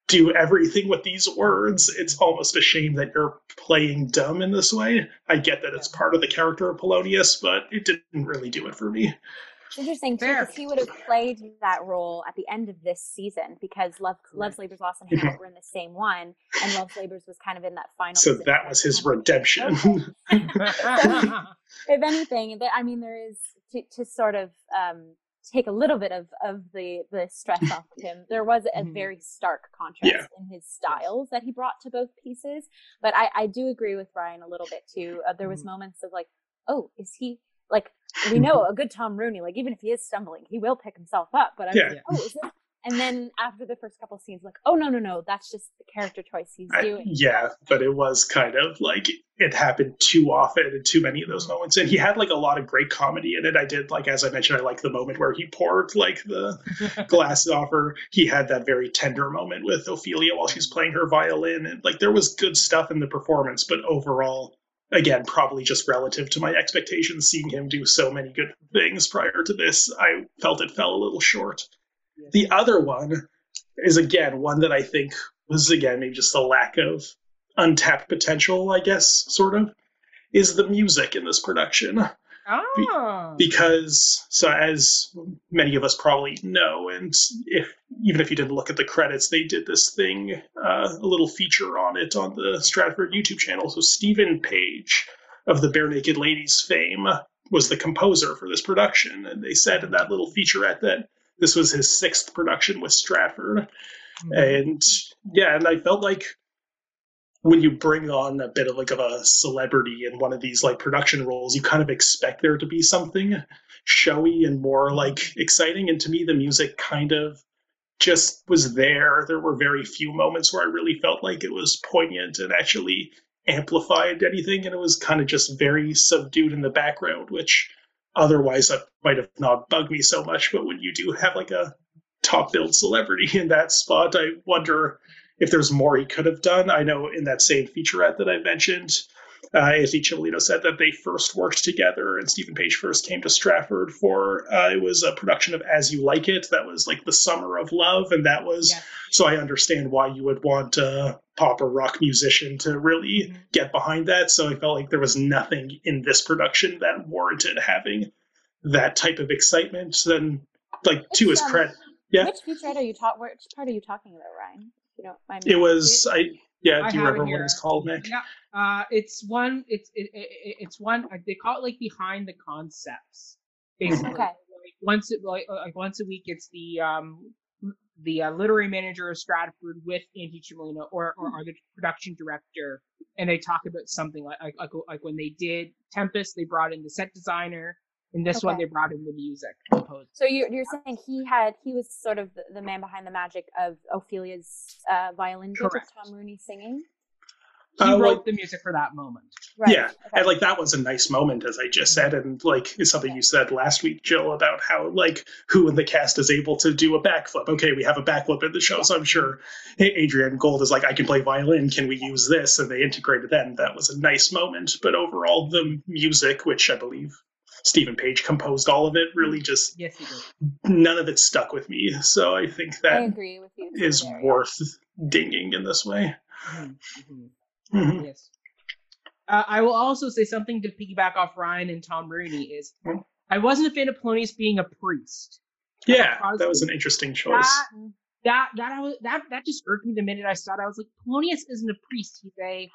do everything with these words. It's almost a shame that you're playing dumb in this way. I get that it's part of the character of Polonius, but it didn't really do it for me. It's interesting too because he would have played that role at the end of this season because Love Love's Labor's Lost and Hamlet were in the same one, and Love's Labor's was kind of in that final. So that was his redemption. if anything, I mean, there is to, to sort of um, take a little bit of of the the stress off of him. There was a Mhm. very stark contrast Yeah. in his styles that he brought to both pieces. But I I do agree with Ryan a little bit too. Uh, there was moments of like, oh, is he like we know mm-hmm. a good Tom Rooney, like even if he is stumbling, he will pick himself up. But I was Yeah. like, oh, is it? And then after the first couple scenes, like, oh no no no, that's just the character choice he's I- doing. yeah, but it was kind of like it happened too often in too many of those moments. And he had like a lot of great comedy in it. I did like as I mentioned, I like the moment where he poured like the glasses off her. He had that very tender moment with Ophelia while she's playing her violin, and like there was good stuff in the performance, but overall, again, probably just relative to my expectations, seeing him do so many good things prior to this, I felt it fell a little short. The other one is again one that I think was again maybe just a lack of untapped potential, I guess, sort of, is the music in this production oh. because so as many of us probably know and if even if you didn't look at the credits they did this thing uh, a little feature on it on the stratford youtube channel. So Steven Page of the Barenaked Ladies fame was the composer for this production and they said in that little featurette that this was his sixth production with stratford. And yeah and i felt like when you bring on a bit of like of a celebrity in one of these like production roles you kind of expect there to be something showy and more like exciting. And to me the music kind of just was there. There were very few moments where i really felt like it was poignant and actually amplified anything. And it was kind of just very subdued in the background which otherwise that might have not bugged me so much. But when you do have like a top billed celebrity in that spot i wonder if there's more he could have done. I know in that same featurette that I mentioned, uh, Antoni Cimolino said that they first worked together and Steven Page first came to Stratford for uh, it was a production of As You Like It. That was like the summer of love, and that was Yes. so I understand why you would want a pop or rock musician to really Mhm. get behind that. So I felt like there was nothing in this production that warranted having that type of excitement. Then, like to his um, credit, yeah. Which featurette are you talking? Which part are you talking about, Ryan? If you don't mind. it was I yeah. I Do you have it remember what here. it was called, Nick? Yeah, uh, it's one. It's it, it, it- it's one. uh, They call it like behind the concepts. Basically, Okay. like once it like, uh, like once a week, it's the um the uh, literary manager of Stratford with Andy Cimolino or, or or the production director, and they talk about something like like like, like when they did Tempest, they brought in the set designer. In this one, they brought in the music composer. So you're you're saying he had he was sort of the, the man behind the magic of Ophelia's uh, violin Correct. Tom Rooney singing. He Uh, wrote well- the music for that moment. Right. Yeah, okay. and like that was a nice moment, as I just said, and like it's something you said last week, Jill, about how like who in the cast is able to do a backflip. Okay, we have a backflip in the show, so I'm sure Adrienne Gould is like, I can play violin. Can we use this? And they integrated that, and that was a nice moment. But overall, the music, which I believe Steven Page composed all of it, really just Yes, none of it stuck with me. So I think I agree with you. is there, yeah. worth dinging in this way. Mhm, mhm. Mhm. Yes. Uh, I will also say something to piggyback off Ryan and Tom Rooney is Hmm. I wasn't a fan of Polonius being a priest. Yeah, that was an interesting choice. That that that I was that that just irked me the minute I saw it. I was like, Polonius isn't a priest. He's a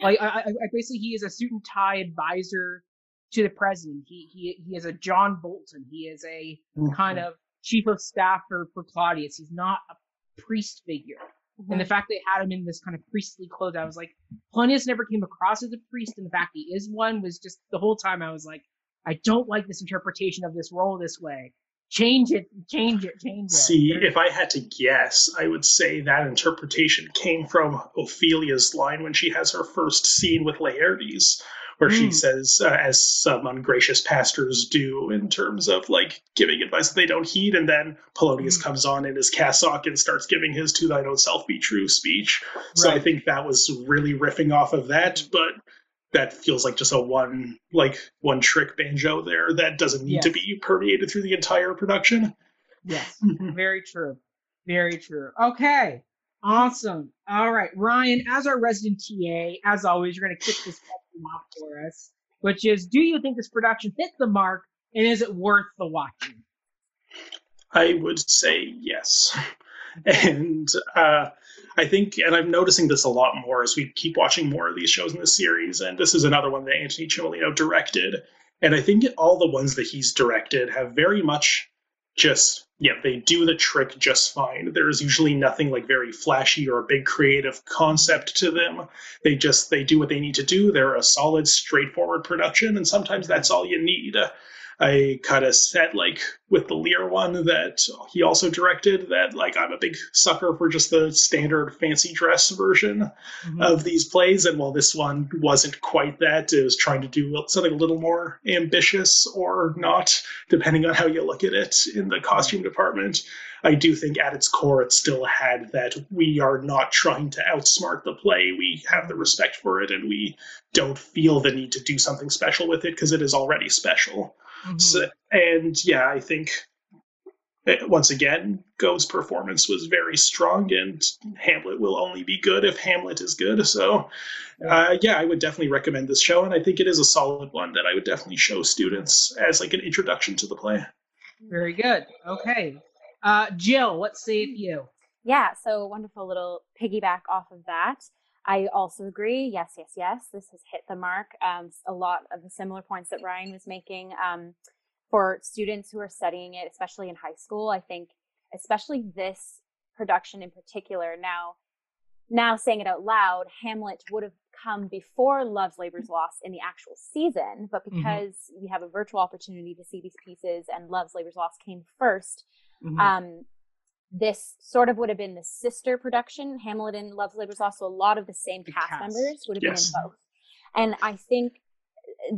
like I, I, I basically he is a suit and tie advisor to the president. He he he is a John Bolton. He is a mm-hmm. kind of chief of staff for, for Claudius. He's not a priest figure. And the mm-hmm. fact they had him in this kind of priestly clothes, I was like, Polonius never came across as a priest, and the fact he is one was just the whole time I was like, I don't like this interpretation of this role this way. Change it, change it, change it. See, if I had to guess, I would say that interpretation came from Ophelia's line when she has her first scene with Laertes, where she Mm. says, uh, as some ungracious pastors do, in terms of like giving advice that they don't heed, and then Polonius Mm. comes on in his cassock and starts giving his "To thine own self be true" speech. So I think that was really riffing off of that, but that feels like just a one like one trick banjo there that doesn't need to be permeated through the entire production. Yes. Very true. Very true. Okay. Awesome. All right. Ryan, as our resident TA, as always, you're going to kick this for us, which is Do you think this production hit the mark and is it worth the watching? I would say yes. And uh, I think, and I'm noticing this a lot more as we keep watching more of these shows in the series. And this is another one that Antoni Cimolino directed. And I think all the ones that he's directed have very much just, yeah, they do the trick just fine. There is usually nothing like very flashy or a big creative concept to them. They just, they do what they need to do. They're a solid, straightforward production. And sometimes that's all you need. I kind of said like with the Lear one that he also directed that like I'm a big sucker for just the standard fancy dress version Mhm. of these plays, and while this one wasn't quite that, it was trying to do something a little more ambitious or not, depending on how you look at it in the costume department. I do think at its core it still had that we are not trying to outsmart the play. We have the respect for it, and we don't feel the need to do something special with it because it is already special. Mhm. So, and yeah, I think eh, once again, Goad's performance was very strong, and Hamlet will only be good if Hamlet is good. So, uh, yeah, I would definitely recommend this show, and I think it is a solid one that I would definitely show students as like an introduction to the play. Very good. Okay. Uh, Jill, what say you? Yeah, so wonderful little piggyback off of that. I also agree. Yes, yes, yes. This has hit the mark. Um, a lot of the similar points that Ryan was making um, for students who are studying it, especially in high school. I think, especially this production in particular. Now, now saying it out loud, Hamlet would have come before Love's Labor's Lost in the actual season, but because we have a virtual opportunity to see these pieces and Love's Labor's Lost came 1st Mhm. um, this sort of would have been the sister production, Hamlet and Love's Labor's Lost. So a lot of the same The cast, cast. members would have Yes. been in both. And I think uh,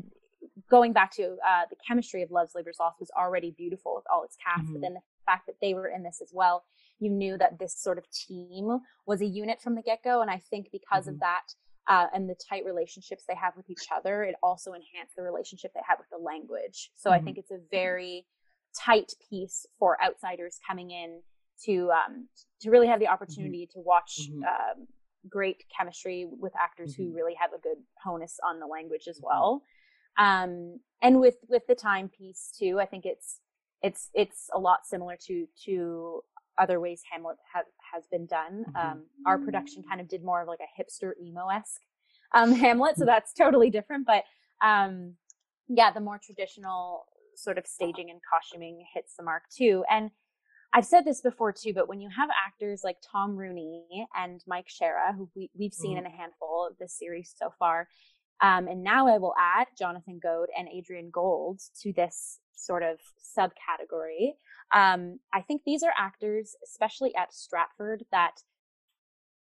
going back to uh, the chemistry of Love's Labor's Lost was already beautiful with all its cast, Mhm. but then the fact that they were in this as well, you knew that this sort of team was a unit from the get go. And I think because Mhm. of that, uh, and the tight relationships they have with each other, it also enhanced the relationship they had with the language. So I Mhm. think it's a very tight piece for outsiders coming in to um, to really have the opportunity to watch Mhm. um, great chemistry with actors who really have a good honus on the language as Mhm. well. Um, and with with the timepiece too, I think it's it's it's a lot similar to to other ways Hamlet ha- has been done. Um, our production kind of did more of like a hipster emo esque um, Hamlet, so that's totally different. But um, yeah, the more traditional sort of staging and costuming hits the mark too. And I've said this before too, but when you have actors like Tom Rooney and Mike Shara, who we, we've seen in a handful of this series so far, um, and now I will add Jonathan Goad and Adrienne Gould to this sort of subcategory. Um, I think these are actors, especially at Stratford, that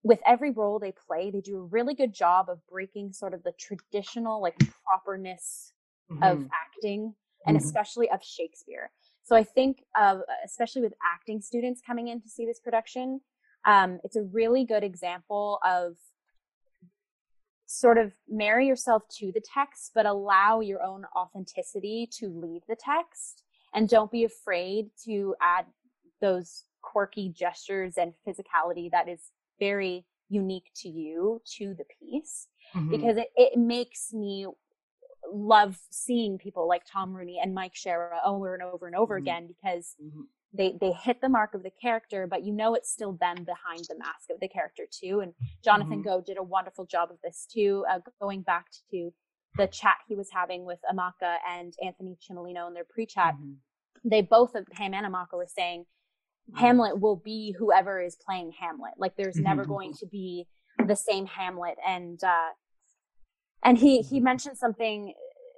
with every role they play, they do a really good job of breaking sort of the traditional like properness of Mhm. acting and Mhm. especially of Shakespeare. So I think of especially with acting students coming in to see this production, um, it's a really good example of sort of marry yourself to the text, but allow your own authenticity to lead the text, and don't be afraid to add those quirky gestures and physicality that is very unique to you to the piece Mhm. because it, it makes me love seeing people like Tom Rooney and Mike Shara over and over and over Mhm. again because Mhm. they they hit the mark of the character, but you know it's still them behind the mask of the character too. And Jonathan Mhm. Goad did a wonderful job of this too. Uh, going back to the chat he was having with Amaka and Antoni Cimolino in their pre-chat, Mhm. they both of him and Amaka were saying Hamlet will be whoever is playing Hamlet. Like there's never Mhm. going to be the same Hamlet. And uh and he he mentioned something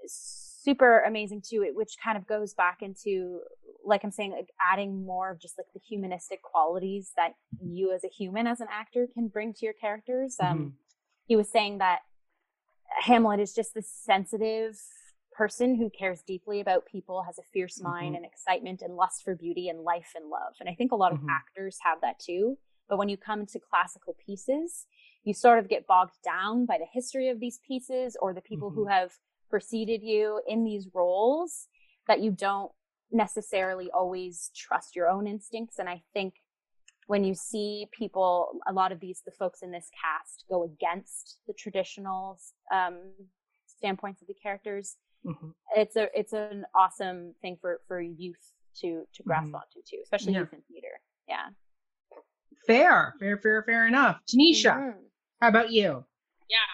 super amazing too, which kind of goes back into like I'm saying, like adding more of just like the humanistic qualities that you as a human as an actor can bring to your characters. Um he was saying that Hamlet is just this sensitive person who cares deeply about people, has a fierce mind Mhm. and excitement and lust for beauty and life and love. And I think a lot of Mhm. actors have that too. But when you come to classical pieces, you sort of get bogged down by the history of these pieces or the people who have preceded you in these roles that you don't necessarily always trust your own instincts. And I think when you see people, a lot of these, the folks in this cast go against the traditional um, standpoints of the characters. Mhm. It's a, it's an awesome thing for, for youth to, to grasp Mhm. onto too, especially Yeah. youth in theater. Yeah. Fair, fair, fair, fair enough. Tanisha, Mhm. How about you? yeah,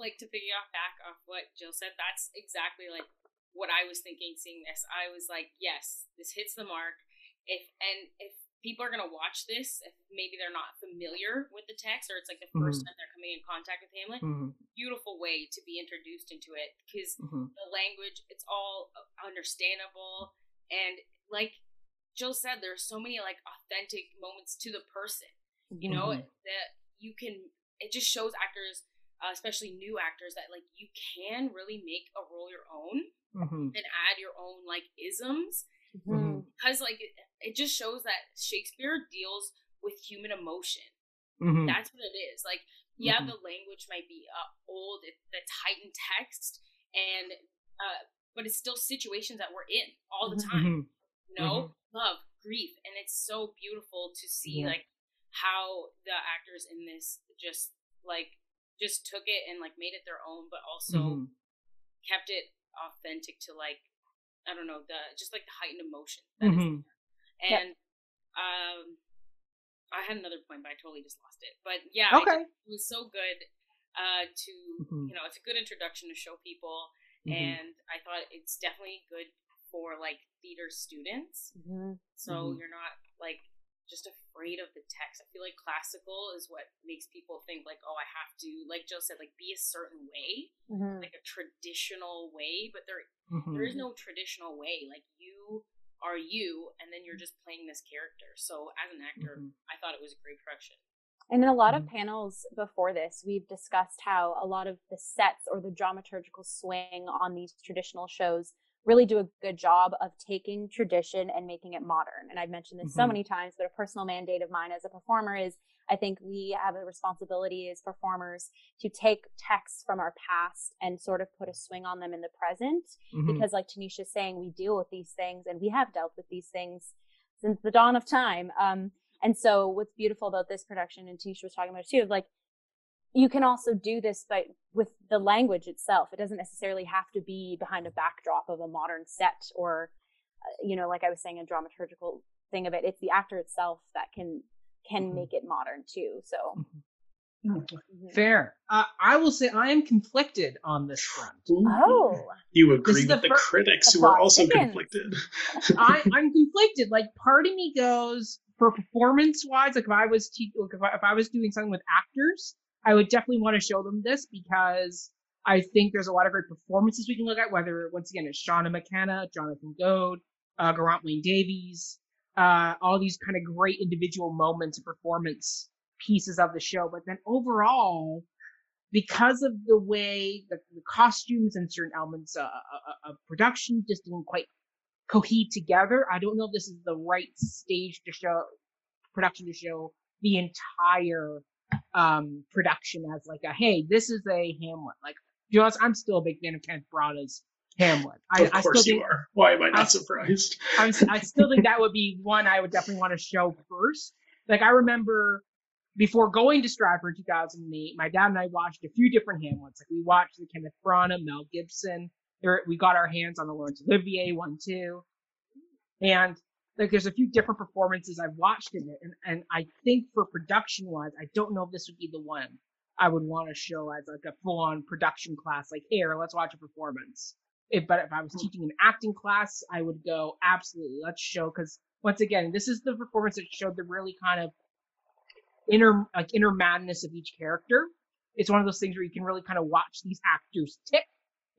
like to piggyback back off what Jill said, that's exactly like what I was thinking seeing this. I was like, yes, this hits the mark. If and if people are gonna watch this, if maybe they're not familiar with the text or it's like the 1st Mhm. time they're coming in contact with Hamlet, Mhm, beautiful way to be introduced into it because mhm, the language it's all understandable and like Jill said, there's so many like authentic moments to the person you know Mhm. that you can it just shows actors uh, especially new actors that like you can really make a role your own mhm, and add your own like isms. Mhm. because like it, it just shows that shakespeare deals with human emotion. Mhm, that's what it is. Like yeah Mhm. the language might be uh, old it, it's heightened text and uh, but it's still situations that we're in all the Mhm. time. Mhm, you know? Love grief and it's so beautiful to see Yeah. like how the actors in this just like just took it and like made it their own but also mhm. kept it authentic to like i don't know the just like the heightened emotion that is Mhm. there. Yep. and um i had another point but i totally just lost it but yeah Okay. just- it was so good uh to Mhm. you know it's a good introduction to show people Mhm. and i thought it's definitely good for like theater students Mhm. so Mhm. you're not like just afraid of the text. I feel like classical is what makes people think like, oh, I have to, like Jill said, like be a certain way, Mhm. like a traditional way. But there, Mhm. there is no traditional way. Like you are you, and then you're just playing this character. So as an actor, Mhm. I thought it was a great production. And in a lot of panels before this, we've discussed how a lot of the sets or the dramaturgical swing on these traditional shows really do a good job of taking tradition and making it modern. And I've mentioned this so Mhm. many times, but a personal mandate of mine as a performer is I think we have a responsibility as performers to take texts from our past and sort of put a swing on them in the present Mhm. because like Tanisha's saying, we deal with these things and we have dealt with these things since the dawn of time. Um, and so what's beautiful about this production, and Tanisha was talking about it too, of like, you can also do this by with the language itself. It doesn't necessarily have to be behind a backdrop of a modern set or, uh, you know, like I was saying, a dramaturgical thing of it. It's the actor itself that can can Mhm. make it modern too. So Mhm. mhm. Fair. Uh, I will say I am conflicted on this front. oh, You agree is with the the, fir- critics who are also thickens. conflicted. I, I'm conflicted. Like, part of me goes for performance wise. Like, if I was te- like, if, I, if I was doing something with actors, I would definitely want to show them this because I think there's a lot of great performances we can look at. Whether once again it's Seana McKenna, Jonathan Goad, uh, Geraint Wyn Davies, uh, all these kind of great individual moments and performance pieces of the show. But then overall, because of the way the, the costumes and certain elements uh, uh, of production just didn't quite cohere together. I don't know if this is the right stage to show production to show the entire um production as like a hey, this is a Hamlet. Like be honest, I'm still a big fan of Kenneth Branagh's Hamlet. I, of I still course you think are. Why am I not I- surprised? I'm, I still think that would be one I would definitely want to show first. Like I remember before going to Stratford in 2008, my dad and I watched a few different Hamlets. Like we watched the Kenneth Branagh, Mel Gibson. There, we got our hands on the Laurence Olivier one too, and like there's a few different performances I've watched in it, and and I think for production wise, I don't know if this would be the one I would want to show as like a full on production class. Like here, let's watch a performance. If, but if I was hmm. teaching an acting class, I would go absolutely let's show because once again, this is the performance that showed the really kind of inner like inner madness of each character. It's one of those things where you can really kind of watch these actors tick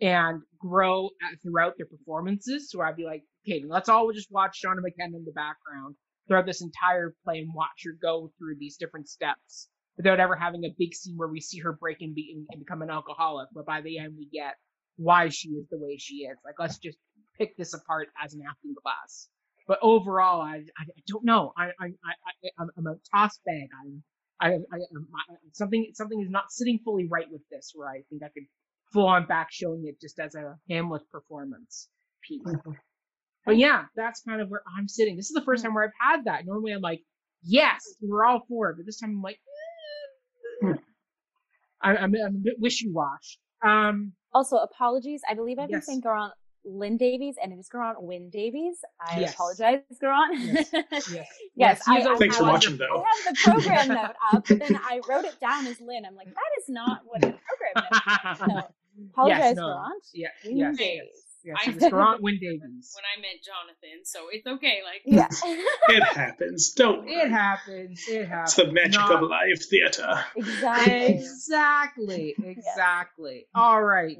and grow uh, throughout their performances. So I'd be like, okay, let's all just watch Seana McKenna in the background throughout this entire play and watch her go through these different steps without ever having a big scene where we see her break and, be, and become an alcoholic. But by the end, we get why she is the way she is. Like, let's just pick this apart as an acting class. But overall, I, I, I don't know. I, I, I, I'm, I'm a toss bag. I'm, I, I, I, something, something is not sitting fully right with this. Where I think I could full on back showing it just as a Hamlet performance piece. But yeah, that's kind of where I'm sitting. This is the first time where I've had that. Normally, I'm like, yes, we're all for it. But this time, I'm like, eh. I, I'm, I'm a bit wishy washy. Um, Also, apologies. I believe I've been Yes. saying Geraint Lynn Davies, and it is Geraint Wyn Davies. I Yes. apologize, Geraint. Yes. yes, yes. yes. I, you I, Thanks are for have- watching, I though. have the program note up, but then I wrote it down as Lynn. I'm like, that is not what the program note. Is. So, apologize, no. Geraint. yeah, Wyn yes, Davies. yes, yes. I- It was Geraint Wyn Davies. when I meant Jonathan, so it's okay. Like, Yeah. It happens. Don't worry. It happens. It happens. It's happens. the magic Not- of live theater. exactly. Exactly. Exactly. All right.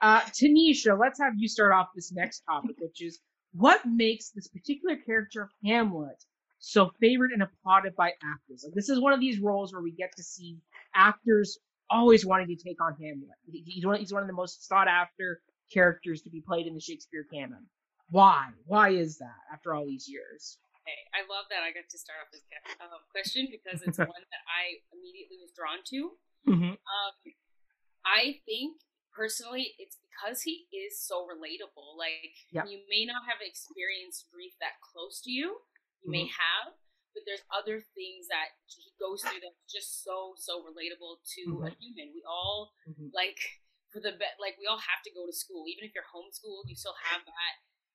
Uh, Tanisha, let's have you start off this next topic, which is what makes this particular character of Hamlet so favored and applauded by actors? Like this is one of these roles where we get to see actors always wanting to take on Hamlet. He's one, he's one of the most sought after characters to be played in the Shakespeare canon. Why? Why is that after all these years? okay, I love that I got to start off this um, question because it's one that I immediately was drawn to. Mm-hmm. Um, I think personally, it's because he is so relatable. Like Yep. you may not have experienced grief that close to you, you may Mm-hmm. have, but there's other things that he goes through that's just so so relatable to a Mm-hmm. human. We all Mhm. like for the bet like we all have to go to school even if you're homeschooled you still have that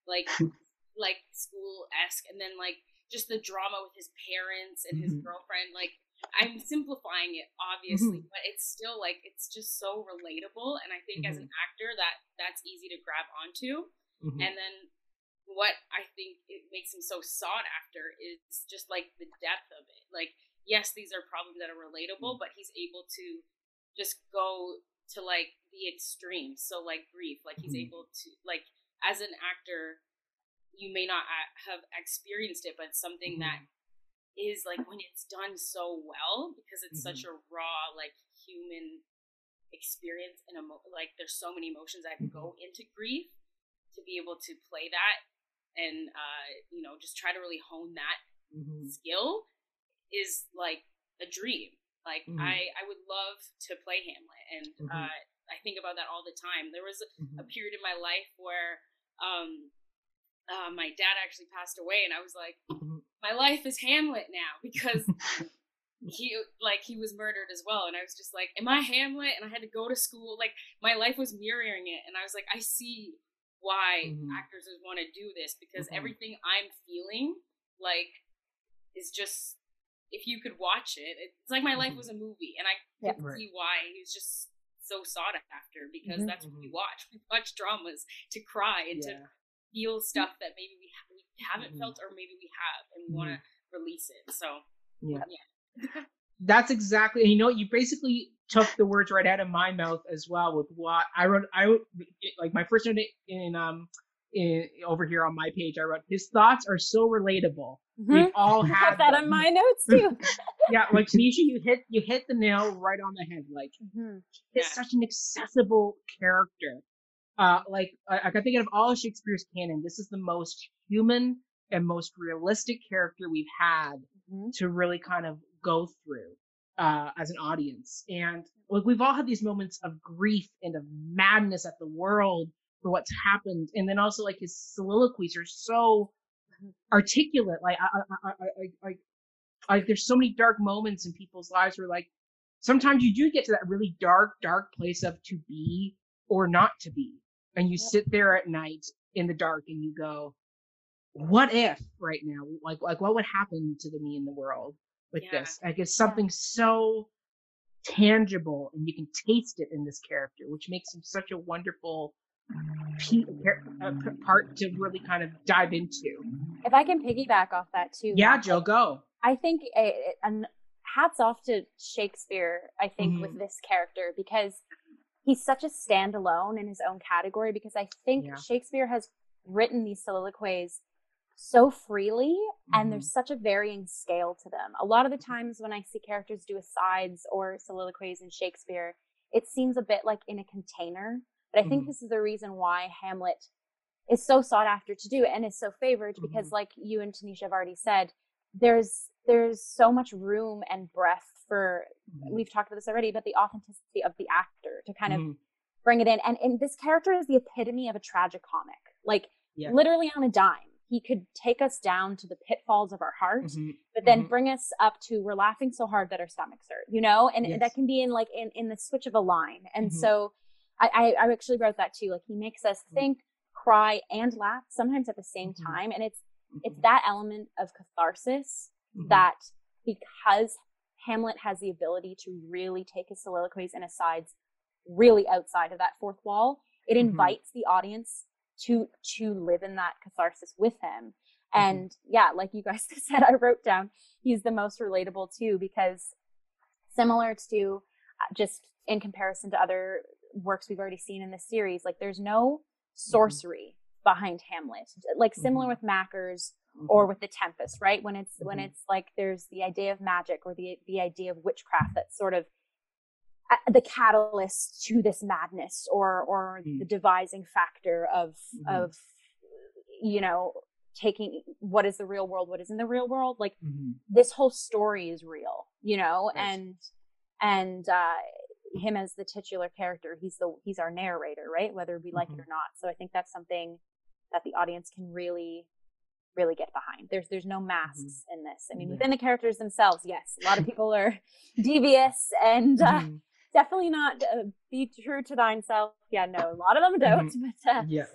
like like school esque and then like just the drama with his parents and his Mhm. girlfriend like i'm simplifying it obviously but it's still like it's just so relatable and i think as an actor that that's easy to grab onto Mhm. and then what I think it makes him so sought after is just like the depth of it. Like, yes, these are problems that are relatable, mm. but he's able to just go to like the extreme. So, like grief, like he's Mhm. able to like as an actor, you may not uh, have experienced it, but something that mm-hmm. is like when it's done so well because it's such mm-hmm. a raw like human experience and emo- like there's so many emotions that go mm-hmm. into grief to be able to play that and uh you know just try to really hone that Mhm. skill is like a dream like Mhm. i i would love to play hamlet and Mhm. uh i think about that all the time there was a, Mhm. a period in my life where um uh, my dad actually passed away and i was like Mhm. my life is hamlet now because he like he was murdered as well and i was just like am i hamlet and i had to go to school like my life was mirroring it and i was like i see why Mhm. actors want to do this because Mhm. everything i'm feeling like is just if you could watch it it's like my life Mhm. was a movie and i Yeah. could Right. see why he was just so sought after because Mhm. that's what we Mhm. watch we watch dramas to cry and to feel stuff that maybe we, ha- we haven't Mhm. felt or maybe we have and we want to release it so Yeah. Yeah. That's exactly. You know, you basically took the words right out of my mouth as well with what I wrote. I wrote like my first note in um in over here on my page. I wrote his thoughts are so relatable. Mhm. We've all had have that them. on my notes too. Yeah, like Tanisha, you hit you hit the nail right on the head. Like Mhm. is Yeah. such an accessible character. Uh, like I, I can think of all of Shakespeare's canon. This is the most human and most realistic character we've had Mhm. to really kind of go through uh, as an audience. And like we've all had these moments of grief and of madness at the world for what's happened, and then also like his soliloquies are so articulate. Like I, I, I, I, I, there's so many dark moments in people's lives where like sometimes you do get to that really dark, dark place of to be or not to be, and you sit there at night in the dark and you go, "What if right now? Like, like what would happen to the me in the world with Yeah. this? Like, it's something so tangible, and you can taste it in this character, which makes him such a wonderful pe- uh, part to really kind of dive into." If I can piggyback off that too. Yeah, Joe, go. I think a, and hats off to Shakespeare. I think Mhm. with this character because he's such a standalone in his own category. Because I think Yeah. Shakespeare has written these soliloquies so freely and there's such a varying scale to them. A lot of the times when I see characters do asides or soliloquies in Shakespeare, it seems a bit like in a container. But I think Mhm. this is the reason why Hamlet is so sought after to do and is so favored because like you and Tanisha have already said, there's there's so much room and breadth for Mhm. we've talked about this already, but the authenticity of the actor to kind of Mhm. bring it in. And, and this character is the epitome of a tragic comic. Like Yeah. literally on a dime. He could take us down to the pitfalls of our heart, Mhm. but then Mhm. bring us up to we're laughing so hard that our stomachs hurt, you know? And Yes. that can be in like in, in the switch of a line. And Mhm. so I, I, I actually wrote that too. Like he makes us Mhm. think, cry, and laugh sometimes at the same Mhm. time. And it's it's Mhm. that element of catharsis that because Hamlet has the ability to really take his soliloquies and asides really outside of that fourth wall, it invites the audience to to live in that catharsis with him. Mm-hmm. And yeah, like you guys said, I wrote down he's the most relatable too because similar to uh, just in comparison to other works we've already seen in this series, like there's no sorcery behind Hamlet. Like similar Mhm. with Macker's or with the Tempest, right? When it's when Mhm. it's like there's the idea of magic or the the idea of witchcraft that's sort of the catalyst to this madness or or Mm. the devising factor of Mhm. of you know taking what is the real world what is in the real world like Mhm. this whole story is real you know Right. and and uh him as the titular character he's the he's our narrator right whether we like Mhm. it or not so i think that's something that the audience can really really get behind there's there's no masks in this i mean Yeah. within the characters themselves yes a lot of people are devious and uh, Mhm. Definitely not uh, be true to thine self yeah no a lot of them don't but uh, Yeah.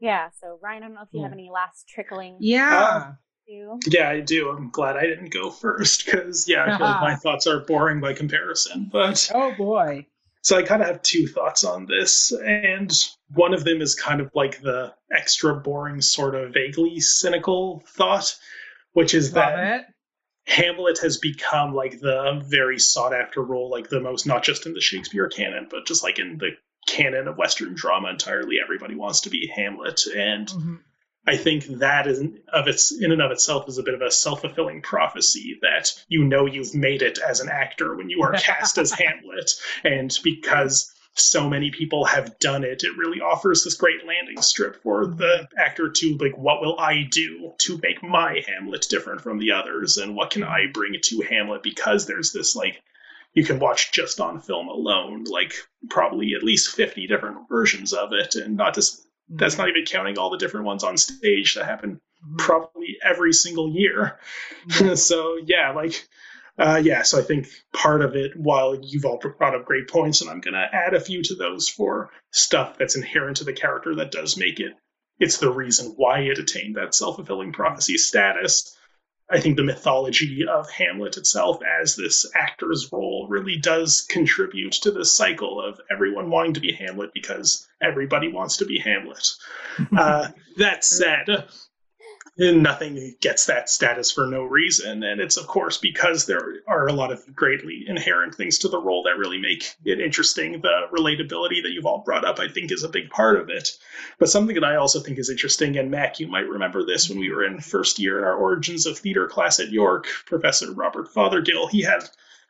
yeah so ryan i don't know if you have any last trickling Yeah. to Yeah, I do. I'm glad I didn't go first because yeah, I feel like my thoughts are boring by comparison. But Oh boy. so I kind of have two thoughts on this, and one of them is kind of like the extra boring, sort of vaguely cynical thought, which is Love that it. Hamlet has become like the very sought after role, like the most, not just in the Shakespeare canon, but just like in the canon of Western drama entirely. Everybody wants to be Hamlet, and Mhm. I think that is of its in and of itself is a bit of a self fulfilling prophecy that you know you've made it as an actor when you are cast as Hamlet, and because so many people have done it, it really offers this great landing strip for the actor to like, what will I do to make my Hamlet different from the others, and what can I bring to Hamlet? Because there's this like you can watch just on film alone, like probably at least fifty different versions of it, and not just that's not even counting all the different ones on stage that happen Mhm. probably every single year. So yeah, like uh, yeah. So I think part of it, while you've all brought up great points, and I'm going to add a few to those for stuff that's inherent to the character that does make it. It's the reason why it attained that self fulfilling prophecy status. I think the mythology of Hamlet itself as this actor's role really does contribute to this cycle of everyone wanting to be Hamlet because everybody wants to be Hamlet. Uh, that said, nothing gets that status for no reason. And it's, of course, because there are a lot of greatly inherent things to the role that really make it interesting. The relatability that you've all brought up, I think, is a big part of it. But something that I also think is interesting, and Mac, you might remember this when we were in first year in our Origins of Theater class at York, Professor Robert Fothergill, he had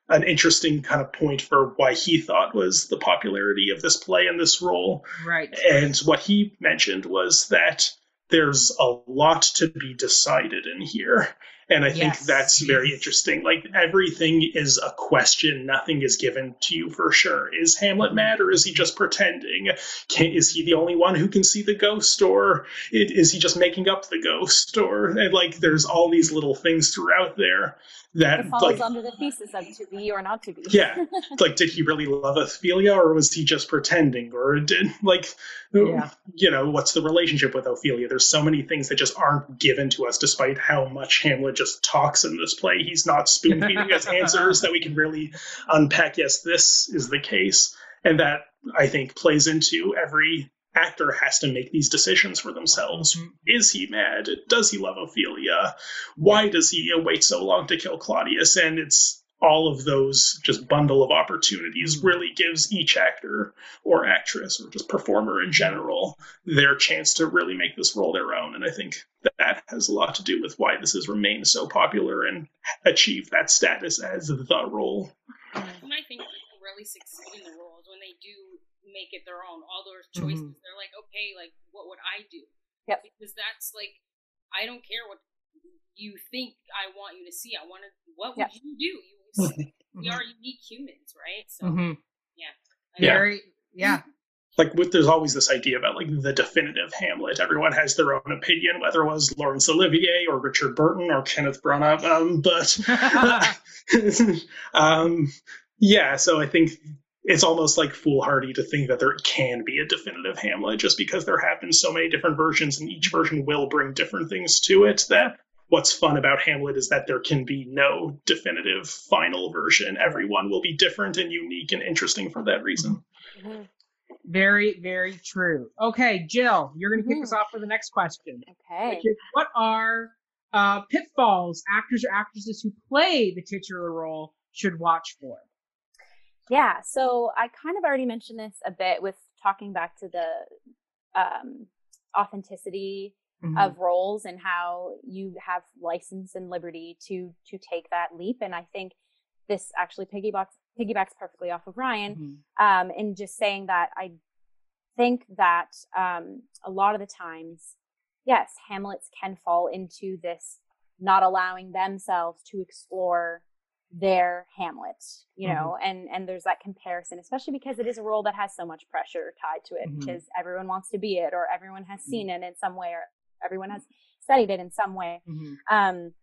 an interesting kind of point for why he thought was the popularity of this play and this role. Right. And what he mentioned was that there's a lot to be decided in here. And I think that's very interesting. Like everything is a question, nothing is given to you for sure. Is Hamlet mm-hmm. mad or is he just pretending? Can, is he the only one who can see the ghost or it, is he just making up the ghost? Or and like there's all these little things throughout there that falls like under the thesis of to be or not to be. Yeah. Like did he really love ophelia or was he just pretending or did like Yeah. you know what's the relationship with ophelia? There's so many things that just aren't given to us despite how much hamlet just talks in this play. He's not spoon feeding us answers that we can really unpack. Yes this is the case. And that i think plays into every actor has to make these decisions for themselves Mhm. is he mad does he love ophelia why does he wait so long to kill claudius and it's all of those just bundle of opportunities Mhm. really gives each actor or actress or just performer in general their chance to really make this role their own. And I think that has a lot to do with why this has remained so popular and achieved that status as the role. And I think people really succeed in the roles when they do make it their own. All those choices, they're like, okay, like what would I do? Yep. Because that's like, I don't care what you think I want you to see. I want to. What would Yep. you do? You, we are unique humans, right? So hmm yeah. Yeah. Very, yeah. like with, there's always this idea about like the definitive Hamlet. Everyone has their own opinion, whether it was Laurence Olivier or Richard Burton or Kenneth Branagh. Um, but um, yeah, so I think it's almost like foolhardy to think that there can be a definitive Hamlet just because there have been so many different versions and each version will bring different things to it. That what's fun about Hamlet is that there can be no definitive final version. Everyone will be different and unique and interesting for that reason. Mhm. Very, very true. Okay, Jill, you're going to kick Mhm. us off for the next question. Okay. What are uh, pitfalls actors or actresses who play the titular role should watch for? Yeah, so I kind of already mentioned this a bit with talking back to the um, authenticity Mm-hmm. of roles and how you have license and liberty to to take that leap. And I think this actually piggybacks piggybacks perfectly off of Ryan. Mhm. Um, and just saying that I think that um, a lot of the times, yes, Hamlets can fall into this not allowing themselves to explore their Hamlet, you know, and and there's that comparison, especially because it is a role that has so much pressure tied to it Mhm. because everyone wants to be it or everyone has seen it in some way or everyone has studied it in some way. Mhm. Um,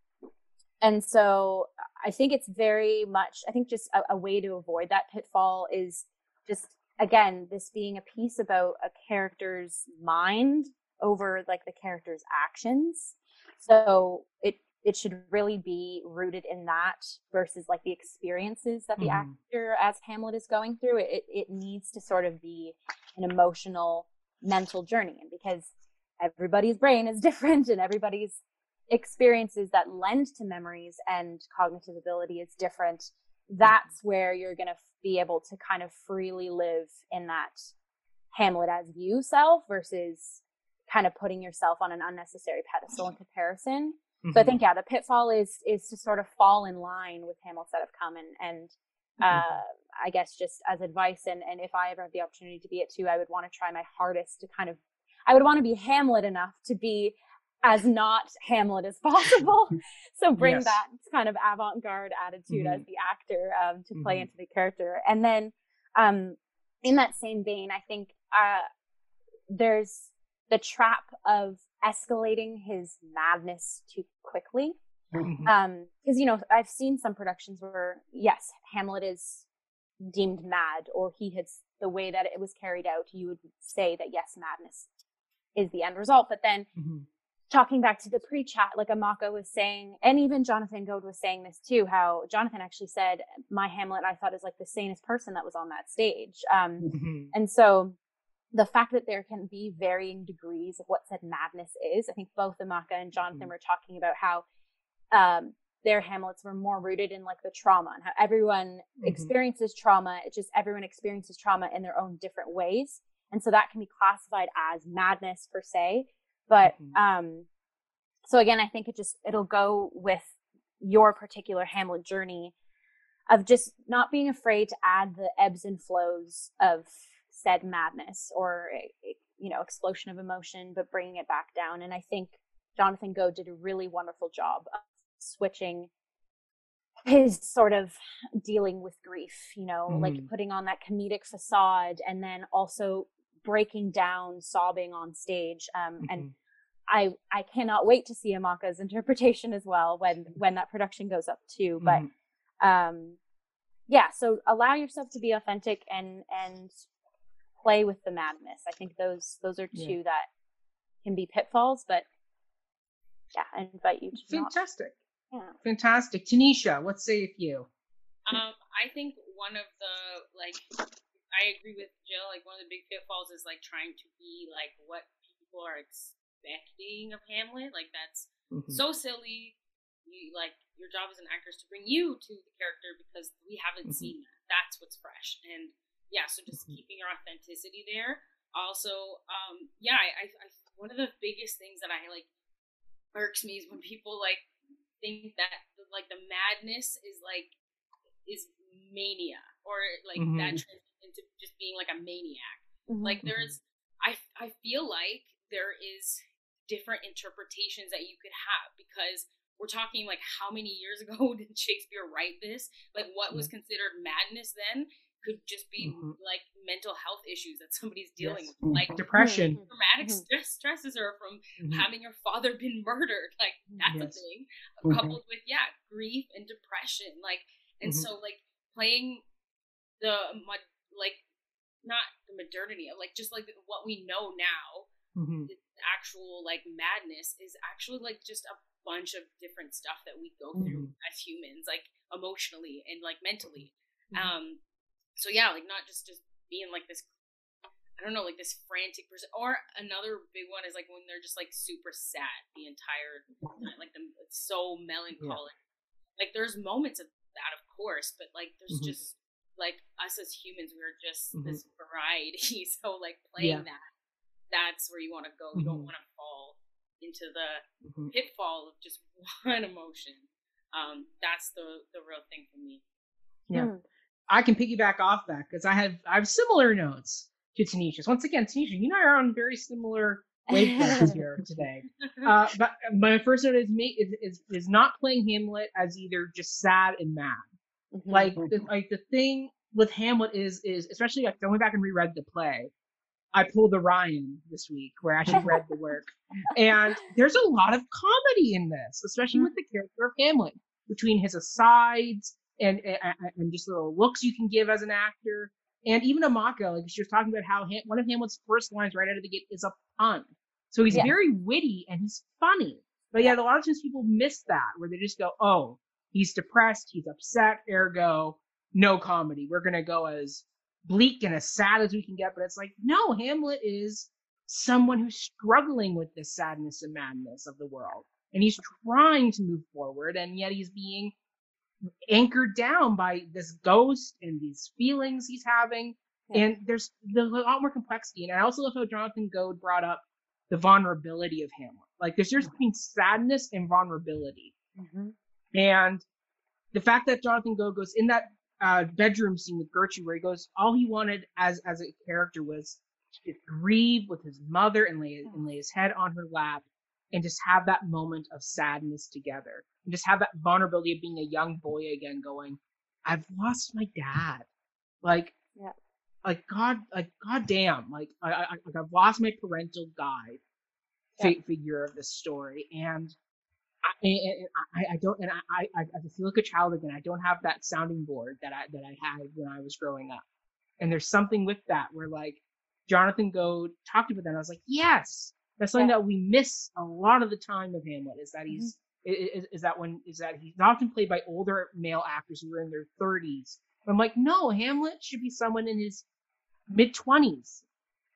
and so I think it's very much, I think just a, a way to avoid that pitfall is just, again, this being a piece about a character's mind over like the character's actions. So it, it should really be rooted in that versus like the experiences that the Mhm. actor as Hamlet is going through. It, it needs to sort of be an emotional, mental journey. And because everybody's brain is different and everybody's experiences that lend to memories and cognitive ability is different that's where you're going to be able to kind of freely live in that hamlet as you self versus kind of putting yourself on an unnecessary pedestal in comparison so i Mhm. think yeah the pitfall is is to sort of fall in line with hamlets that have come and and uh, I guess just as advice, and, and if I ever have the opportunity to be it too, I would want to try my hardest to kind of, I would want to be Hamlet enough to be as not Hamlet as possible. so bring Yes. that kind of avant-garde attitude as the actor um, to play Mhm. into the character. And then um, in that same vein, I think uh, there's the trap of escalating his madness too quickly Mhm. um because you know i've seen some productions where yes hamlet is deemed mad or he has the way that it was carried out you would say that yes madness is the end result but then Mhm. talking back to the pre-chat like amaka was saying and even jonathan goad was saying this too how jonathan actually said my hamlet i thought is like the sanest person that was on that stage um Mhm. and so the fact that there can be varying degrees of what said madness is, I think both Amaka and Jonathan Mhm. were talking about how um, their Hamlets were more rooted in like the trauma and how everyone Mhm. experiences trauma. It's just everyone experiences trauma in their own different ways. And so that can be classified as madness per se. But Mhm. um, so again, I think it just, it'll go with your particular Hamlet journey of just not being afraid to add the ebbs and flows of said madness or you know explosion of emotion but bringing it back down and i think jonathan goad did a really wonderful job of switching his sort of dealing with grief you know like Mhm. putting on that comedic facade and then also breaking down sobbing on stage um, and Mhm. i i cannot wait to see amaka's interpretation as well when when that production goes up too but Mhm. um yeah so allow yourself to be authentic and and play with the madness i think those those are Yeah. two that can be pitfalls but yeah i invite you to not fantastic, yeah. fantastic. Tanisha, what sayeth you? Um, I think one of the like, I agree with Jill. Like one of the big pitfalls is like trying to be like what people are expecting of Hamlet. Like that's Mhm. so silly. you like your job as an actor is to bring you to the character because we haven't Mhm. seen that. That's what's fresh. And yeah, so just Mhm. keeping your authenticity there. Also, um, yeah, I, I, one of the biggest things that I like irks me is when people like think that like the madness is like is mania or like Mhm. that translates into just being like a maniac. Mhm. Like there's, I I feel like there is different interpretations that you could have because we're talking like how many years ago did Shakespeare write this? Like what was considered madness then could just be Mhm. like mental health issues that somebody's dealing Yes. with, like Depression. Traumatic Mhm. stress stresses are from Mhm. having your father been murdered. Like that's Yes. a thing, Mhm. coupled with yeah grief and depression. Like and so like playing the mod like not the modernity of like just like what we know now the actual like madness is actually like just a bunch of different stuff that we go through as humans like emotionally and like mentally um so yeah like not just just being like this i don't know like this frantic person or another big one is like when they're just like super sad the entire time like the it's so melancholic like there's moments of that of course but like there's Mhm. just like us as humans we're just Mhm. this variety so like playing Yeah. that that's where you want to go you don't want to fall into the Mhm. pitfall of just one emotion um that's the the real thing for me Yeah. I can piggyback off that because I have I have similar notes to Tanisha's. Once again, Tanisha, you and I are on very similar wavelengths here today. Uh, but my first note is me is, is is not playing Hamlet as either just sad and mad. Mhm. Like the, like the thing with Hamlet is is especially like going back and reread the play. I pulled the Ryan this week where I actually read the work, and there's a lot of comedy in this, especially with the character of Hamlet between his asides and and, and just little looks you can give as an actor, and even Amaka. Like she was talking about how Ham, one of Hamlet's first lines right out of the gate is a pun, so he's Yes. very witty and he's funny. But yet a lot of times people miss that where they just go, oh, he's depressed, he's upset, ergo no comedy. We're gonna go as bleak and as sad as we can get, but it's like, no, Hamlet is someone who's struggling with this sadness and madness of the world. And he's trying to move forward, and yet he's being anchored down by this ghost and these feelings he's having. Yeah. And there's, there's a lot more complexity. And I also love how Jonathan Goad brought up the vulnerability of Hamlet. Like there's difference between sadness and vulnerability. Mhm. And the fact that Jonathan Goad goes in that uh, bedroom scene with Gertrude, where he goes, all he wanted as as a character was to grieve with his mother and lay and lay his head on her lap, and just have that moment of sadness together, and just have that vulnerability of being a young boy again, going, I've lost my dad, like, Yeah. like God, like God damn, like I, I, like I've lost my parental guide fi- figure of this story, and I, and I, I don't, and I, I, I feel like a child again. I don't have that sounding board that I that I had when I was growing up. And there's something with that where like Jonathan Goad talked about that. And I was like, yes, that's something Yeah. that we miss a lot of the time with Hamlet. Is that mm-hmm. he's i- i- is, is that when is that he's often played by older male actors who are in their 30s. But I'm like, no, Hamlet should be someone in his mid 20s,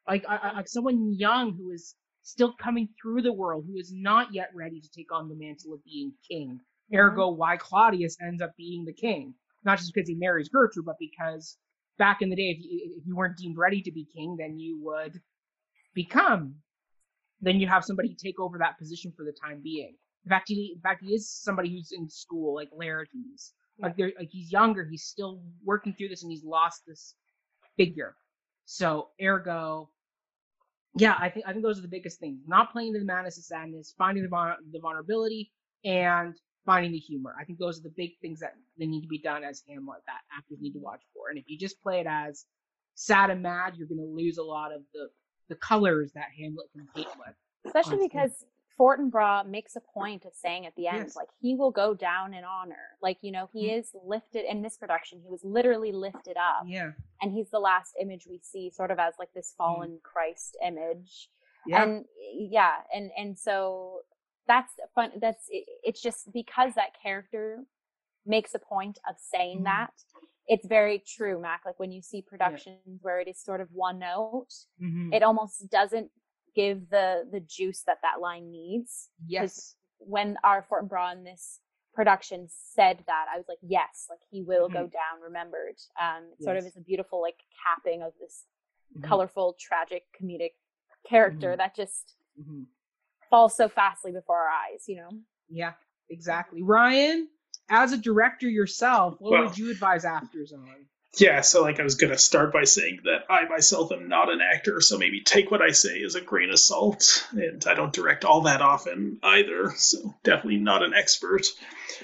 like I, I, like someone young who is still coming through the world, who is not yet ready to take on the mantle of being king. Ergo, mm-hmm. why Claudius ends up being the king, not just because he marries Gertrude, but because back in the day, if you, if you weren't deemed ready to be king, then you would become. Then you have somebody take over that position for the time being. In fact, he, in fact, he is somebody who's in school, like Laertes. Like, they're, like he's younger, he's still working through this, and he's lost this figure. So, ergo, yeah, I think I think those are the biggest things. Not playing the madness and sadness, finding the, vul- the vulnerability, and finding the humor. I think those are the big things that they need to be done as Hamlet that actors need to watch for. And if you just play it as sad and mad, you're going to lose a lot of the the colors that Hamlet can paint with. Especially Honestly. because Fortinbras makes a point of saying at the end, Yes. like he will go down in honor. Like you know, he Mhm. is lifted in this production. He was literally lifted up, Yeah, and he's the last image we see, sort of as like this fallen Christ image. yeah, and yeah and and so that's fun that's it, it's just because that character makes a point of saying Mhm. that it's very true mac like when you see productions where it is sort of one note Mhm. it almost doesn't give the the juice that that line needs yes, when our Fortinbras in this production said that, I was like, yes, like he will go Mhm. down remembered. Um, it sort of is a beautiful like capping of this Mhm. colorful, tragic, comedic character Mhm. that just Mhm. falls so fastly before our eyes, you know? Yeah, exactly. Ryan, as a director yourself, what Well- would you advise actors on? Yeah, so like I was gonna start by saying that I myself am not an actor, so maybe take what I say as a grain of salt. And I don't direct all that often either, so definitely not an expert.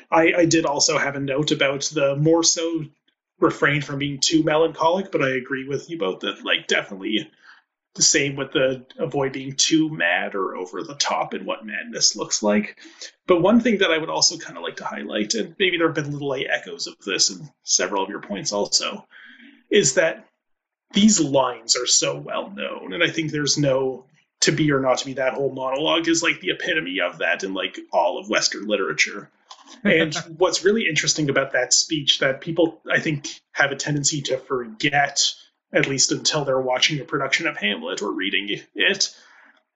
I, I did also have a note about the more so refrain from being too melancholic, but I agree with you both that like definitely the same with the avoid being too mad or over the top in what madness looks like. But one thing that I would also kind of like to highlight, and maybe there have been little like echoes of this in several of your points also, is that these lines are so well known, and I think there's no to be or not to be. That whole monologue is like the epitome of that in like all of Western literature. And what's really interesting about that speech that people I think have a tendency to forget, at least until they're watching a production of Hamlet or reading it,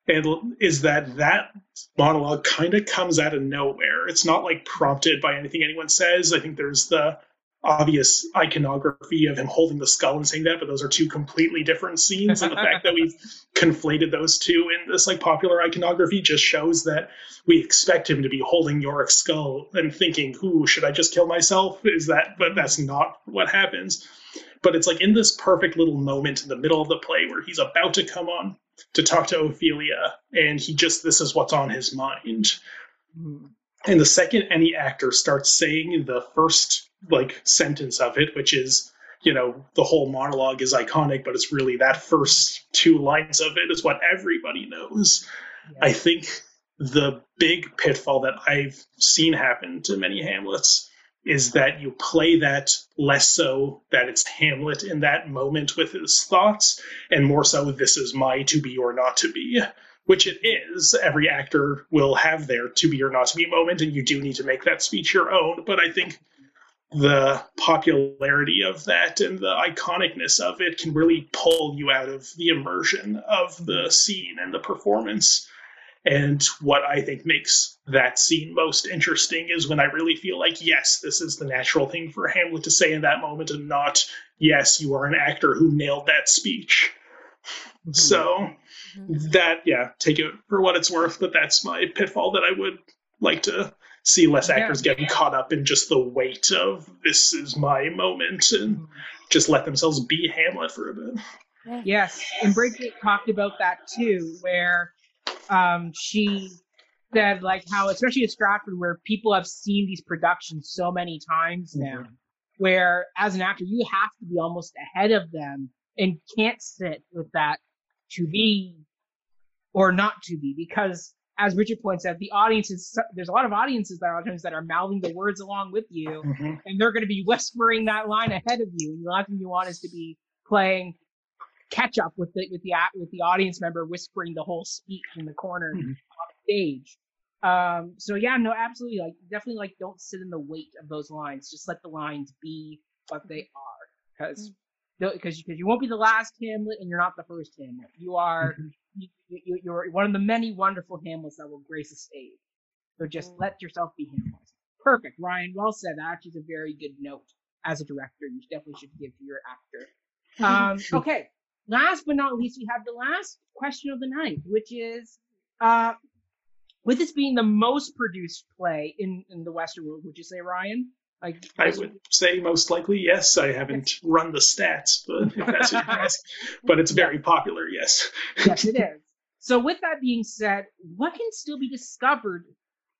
and is that that monologue kind of comes out of nowhere. It's not like prompted by anything anyone says. I think there's the obvious iconography of him holding the skull and saying that, but those are two completely different scenes. And the fact that we've conflated those two in this like popular iconography just shows that we expect him to be holding Yorick's skull and thinking, "Who should I just kill myself?" Is that? But that's not what happens. But it's like in this perfect little moment in the middle of the play where he's about to come on to talk to Ophelia, and he just this is what's on his mind. Mhm. And the second any actor starts saying the first like sentence of it, which is, you know, the whole monologue is iconic, but it's really that first two lines of it is what everybody knows. I think the big pitfall that I've seen happen to many Hamlets is that you play that less so that it's Hamlet in that moment with his thoughts, and more so this is my to be or not to be, which it is. Every actor will have their to be or not to be moment, and you do need to make that speech your own. But I think the popularity of that and the iconicness of it can really pull you out of the immersion of the scene and the performance. And what I think makes that scene most interesting is when I really feel like, yes, this is the natural thing for Hamlet to say in that moment, and not, yes, you are an actor who nailed that speech. Mm-hmm. So mm-hmm. that, yeah, take it for what it's worth, but that's my pitfall that I would like to see less Yeah. actors getting caught up in just the weight of this is my moment and mm-hmm. just let themselves be Hamlet for a bit. Yes, and Bridget talked about that too, where um, she said like how, especially at Stratford, where people have seen these productions so many times now, where as an actor you have to be almost ahead of them and can't sit with that to be or not to be because. As Richard points out, the audience is there's a lot of audiences that are times that are mouthing the words along with you, and they're going to be whispering that line ahead of you. And the last thing you want is to be playing catch up with the with the a- with the audience member whispering the whole speech in the corner Mhm. on stage. Um, so yeah, no, absolutely. Like definitely, like don't sit in the weight of those lines. Just let the lines be what they are, because because because you won't be the last Hamlet, and you're not the first Hamlet. You are you, you, you're one of the many wonderful Hamlets that will grace a stage. So just Mm. let yourself be Hamlet. Perfect, Ryan. Well said. That actually is a very good note as a director. You definitely should give to your actor. Um, okay. Last but not least, we have the last question of the night, which is, uh, with this being the most produced play in, in the Western world, would you say, Ryan? Like, I would say most likely yes. I haven't run the stats, but if that's what you ask. But it's very popular, yes. yes, it is. So, with that being said, what can still be discovered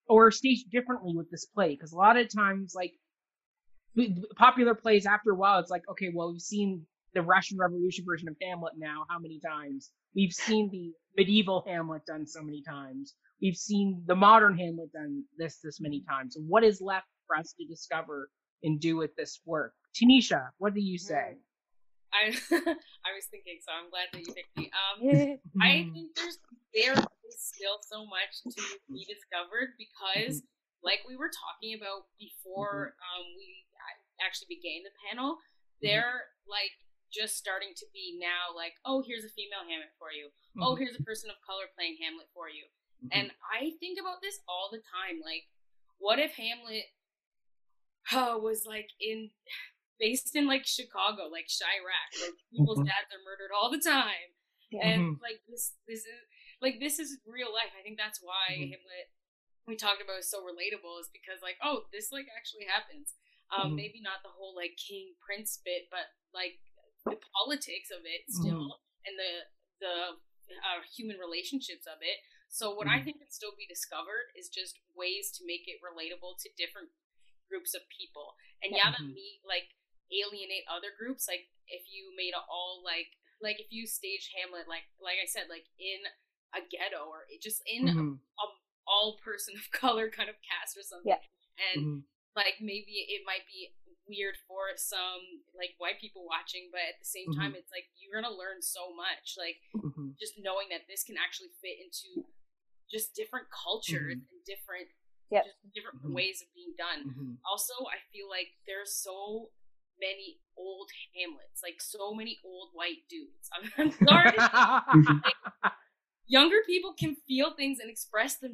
or staged differently with this play? Because a lot of times, like popular plays, after a while, it's like, okay, well, we've seen the Russian Revolution version of Hamlet now how many times? We've seen the medieval Hamlet done so many times. We've seen the modern Hamlet done this this many times. So what is left for us to discover and do with this work? Tanisha, what do you say? I I was thinking, so I'm glad that you picked me. Um, I think there's there is still so much to be discovered because, like we were talking about before, um, we actually began the panel. They're like just starting to be now like, oh, here's a female Hamlet for you. Oh, here's a person of color playing Hamlet for you. And I think about this all the time. Like, what if Hamlet uh, was like in based in like Chicago, like Chiraq, where people's Mhm. dads are murdered all the time, Yeah. and like this this is like this is real life. I think that's why Mhm. Hamlet we talked about is so relatable is because like oh this like actually happens. Um, Mhm. maybe not the whole like king prince bit, but like the politics of it still and the the uh, human relationships of it. So what I Mhm. think can still be discovered is just ways to make it relatable to different groups of people. And yeah, that Mhm. me like alienate other groups. Like if you made it all like like if you staged Hamlet like like I said like in a ghetto or just in Mhm. a all person of color kind of cast or something. Yeah. And like maybe it might be weird for some like white people watching, but at the same time it's like you're gonna learn so much. Like Mhm. just knowing that this can actually fit into just different cultures and different Yep. just different Mhm. ways of being done. Mhm. Also, I feel like there's so many old Hamlets, like so many old white dudes. I'm, I'm sorry. Younger people can feel things and express them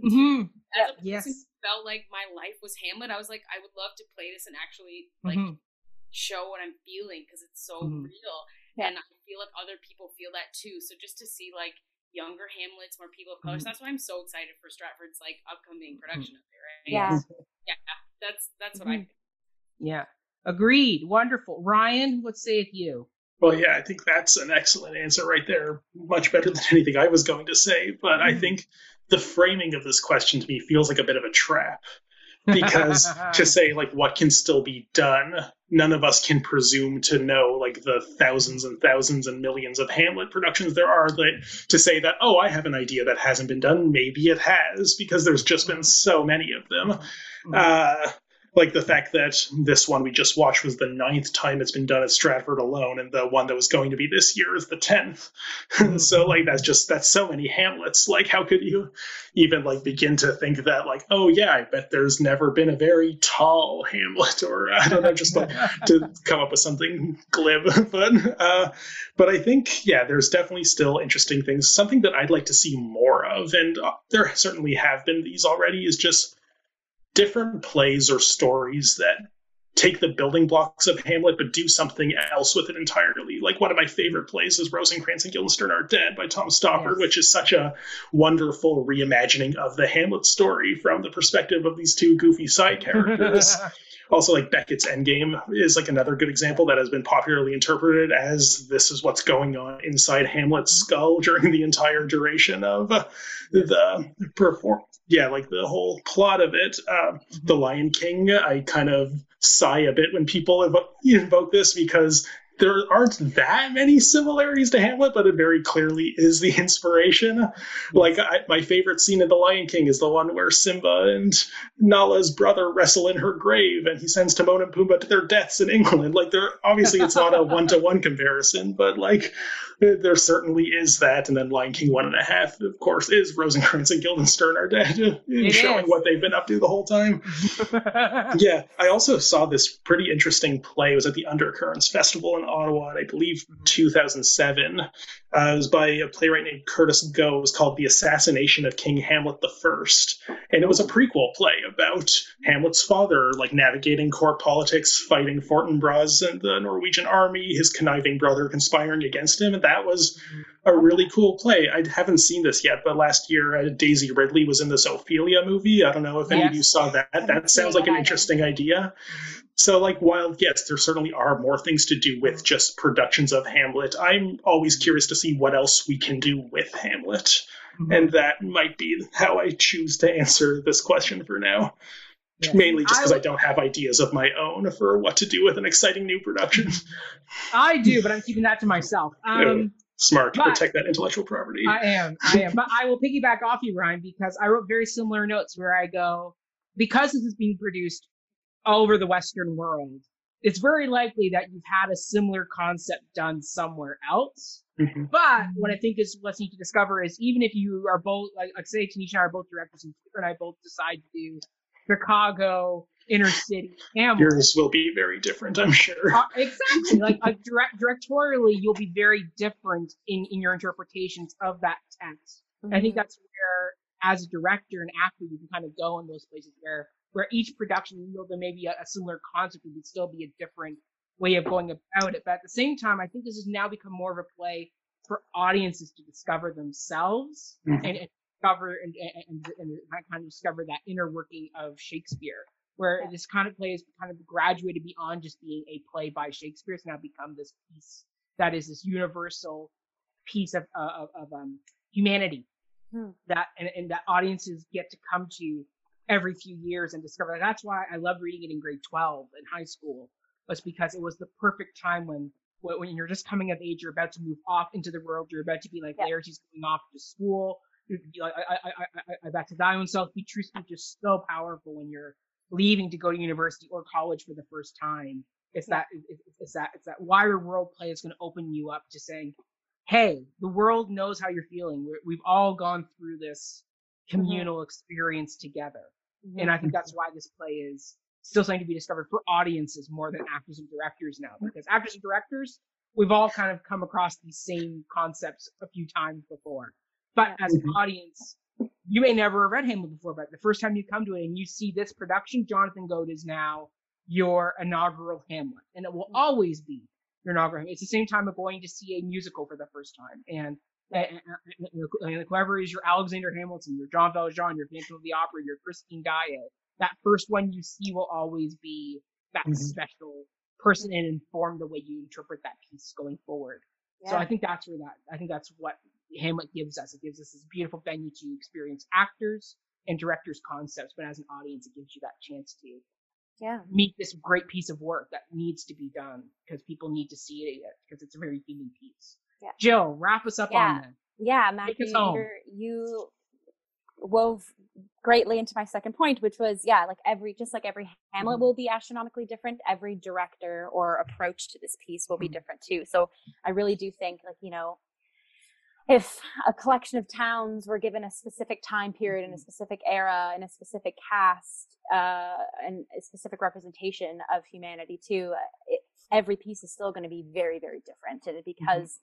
too. As a person Yes. who felt like my life was Hamlet, I was like, I would love to play this and actually like Mhm. show what I'm feeling because it's so Mhm. real. Yeah. And I feel like other people feel that too. So just to see like younger Hamlets, more people of color, so Mhm. that's why I'm so excited for Stratford's like upcoming production of it, right? Yeah. Yeah. That's that's what I Mhm. think. Yeah. Agreed. Wonderful. Ryan, what sayeth you? Well, yeah, I think that's an excellent answer right there. Much better than anything I was going to say. But I Mhm. think the framing of this question to me feels like a bit of a trap. Because to say, like, what can still be done, none of us can presume to know, like, the thousands and thousands and millions of Hamlet productions there are. That, to say that, oh, I have an idea that hasn't been done, maybe it has, because there's just been so many of them. Mhm. Uh, like the fact that this one we just watched was the ninth time it's been done at Stratford alone, and the one that was going to be this year is the tenth. so like that's just that's so many Hamlets. Like how could you even like begin to think that like oh yeah I bet there's never been a very tall Hamlet or I don't know just like to come up with something glib but uh but i think yeah there's definitely still interesting things something that i'd like to see more of and uh, there certainly have been these already is just different plays or stories that take the building blocks of hamlet but do something else with it entirely like one of my favorite plays is rosencrantz and guildenstern are dead by tom stoppard Yes. which is such a wonderful reimagining of the hamlet story from the perspective of these two goofy side characters also like beckett's endgame is like another good example that has been popularly interpreted as this is what's going on inside hamlet's skull during the entire duration of the perform yeah like the whole plot of it uh, the lion king i kind of sigh a bit when people evo- invoke this because there aren't that many similarities to Hamlet, but it very clearly is the inspiration. Like I, my favorite scene in The Lion King is the one where Simba and Nala's brother wrestle in her grave, and he sends Timon and Pumbaa to their deaths in England. Like, there obviously it's not a one to one comparison, but like there certainly is that. And then Lion King one and a half, of course, is Rosencrantz and Guildenstern are dead, showing is. what they've been up to the whole time. Yeah, I also saw this pretty interesting play. It was at the Undercurrents Festival in Ottawa, in, I believe, 2007. Uh, it was by a playwright named Curtis Go. It was called The Assassination of King Hamlet I. And it was a prequel play about Hamlet's father, like navigating court politics, fighting Fortinbras and the Norwegian army, his conniving brother conspiring against him. And that was a really cool play. I haven't seen this yet, but last year uh, Daisy Ridley was in this Ophelia movie. I don't know if any of you saw that. That sounds like an interesting idea. So, like, while yes, there certainly are more things to do with mm-hmm. just productions of Hamlet, I'm always mm-hmm. curious to see what else we can do with Hamlet. Mm-hmm. And that might be how I choose to answer this question for now. Yeah. Mainly just because I, don't have ideas of my own for what to do with an exciting new production. I do, but I'm keeping that to myself. Oh, um, Smart to But- protect that intellectual property. I am. I am. But I will piggyback off you, Ryan, because I wrote very similar notes where I go, because this is being produced over the Western world, it's very likely that you've had a similar concept done somewhere else. Mhm. But what I think is what's neat to discover is even if you are both, like, like say Tanisha and I are both directors, and Taylor and I both decide to do Chicago, inner city, Hamlet. Yours will be very different, I'm sure. Uh, exactly. Like, like direct, directorially, you'll be very different in, in your interpretations of that text. I think Mhm. that's where, as a director and actor, you can kind of go in those places where where each production, you know, there may be a, a similar concept, it would still be a different way of going about it. But at the same time, I think this has now become more of a play for audiences to discover themselves Mhm. and, and discover and, and, and, kind of discover that inner working of Shakespeare, where this kind of play has kind of graduated beyond just being a play by Shakespeare. It's now become this piece that is this universal piece of of, of um, humanity Hmm. that and that audiences get to come to every few years and discover. That's why I love reading it in grade 12 in high school, was because it was the perfect time when when you're just coming of age, you're about to move off into the world, you're about to be like Yeah. Laertes going off to school. You're like, I, I, I, I, I about to die on self. Be true speech is so powerful when you're leaving to go to university or college for the first time. It's Yeah. that it's, it's that it's that wider world play is going to open you up to saying, "Hey, the world knows how you're feeling. We're, we've all gone through this mm-hmm. communal experience together." Mhm. And I think that's why this play is still something to be discovered for audiences more than actors and directors now. Because actors and directors, we've all kind of come across these same concepts a few times before. But as an Mhm. audience, you may never have read Hamlet before, but the first time you come to it and you see this production, Jonathan Goad is now your inaugural Hamlet. And it will always be your inaugural It's the same time of going to see a musical for the first time. And and, and- and whoever is your Alexander Hamilton, your Jean Valjean, your Phantom of the Opera, your Christine Daae, that first one you see will always be that Mhm. special person and inform the way you interpret that piece going forward. So I think that's where that I think that's what Hamlet gives us. It gives us this beautiful venue to experience actors and directors' concepts, but as an audience, it gives you that chance to yeah. meet this great piece of work that needs to be done because people need to see it because it's a very human piece. Yeah. Jill, wrap us up Yeah. on that. Yeah, Matthew, you're- wove greatly into my second point, which was yeah, like every just like every Hamlet Mhm. will be astronomically different. Every director or approach to this piece will be Mhm. different too. So I really do think like you know, if a collection of towns were given a specific time period and a Mhm. specific era and a specific cast uh, and a specific representation of humanity too, it, every piece is still going to be very very different, and because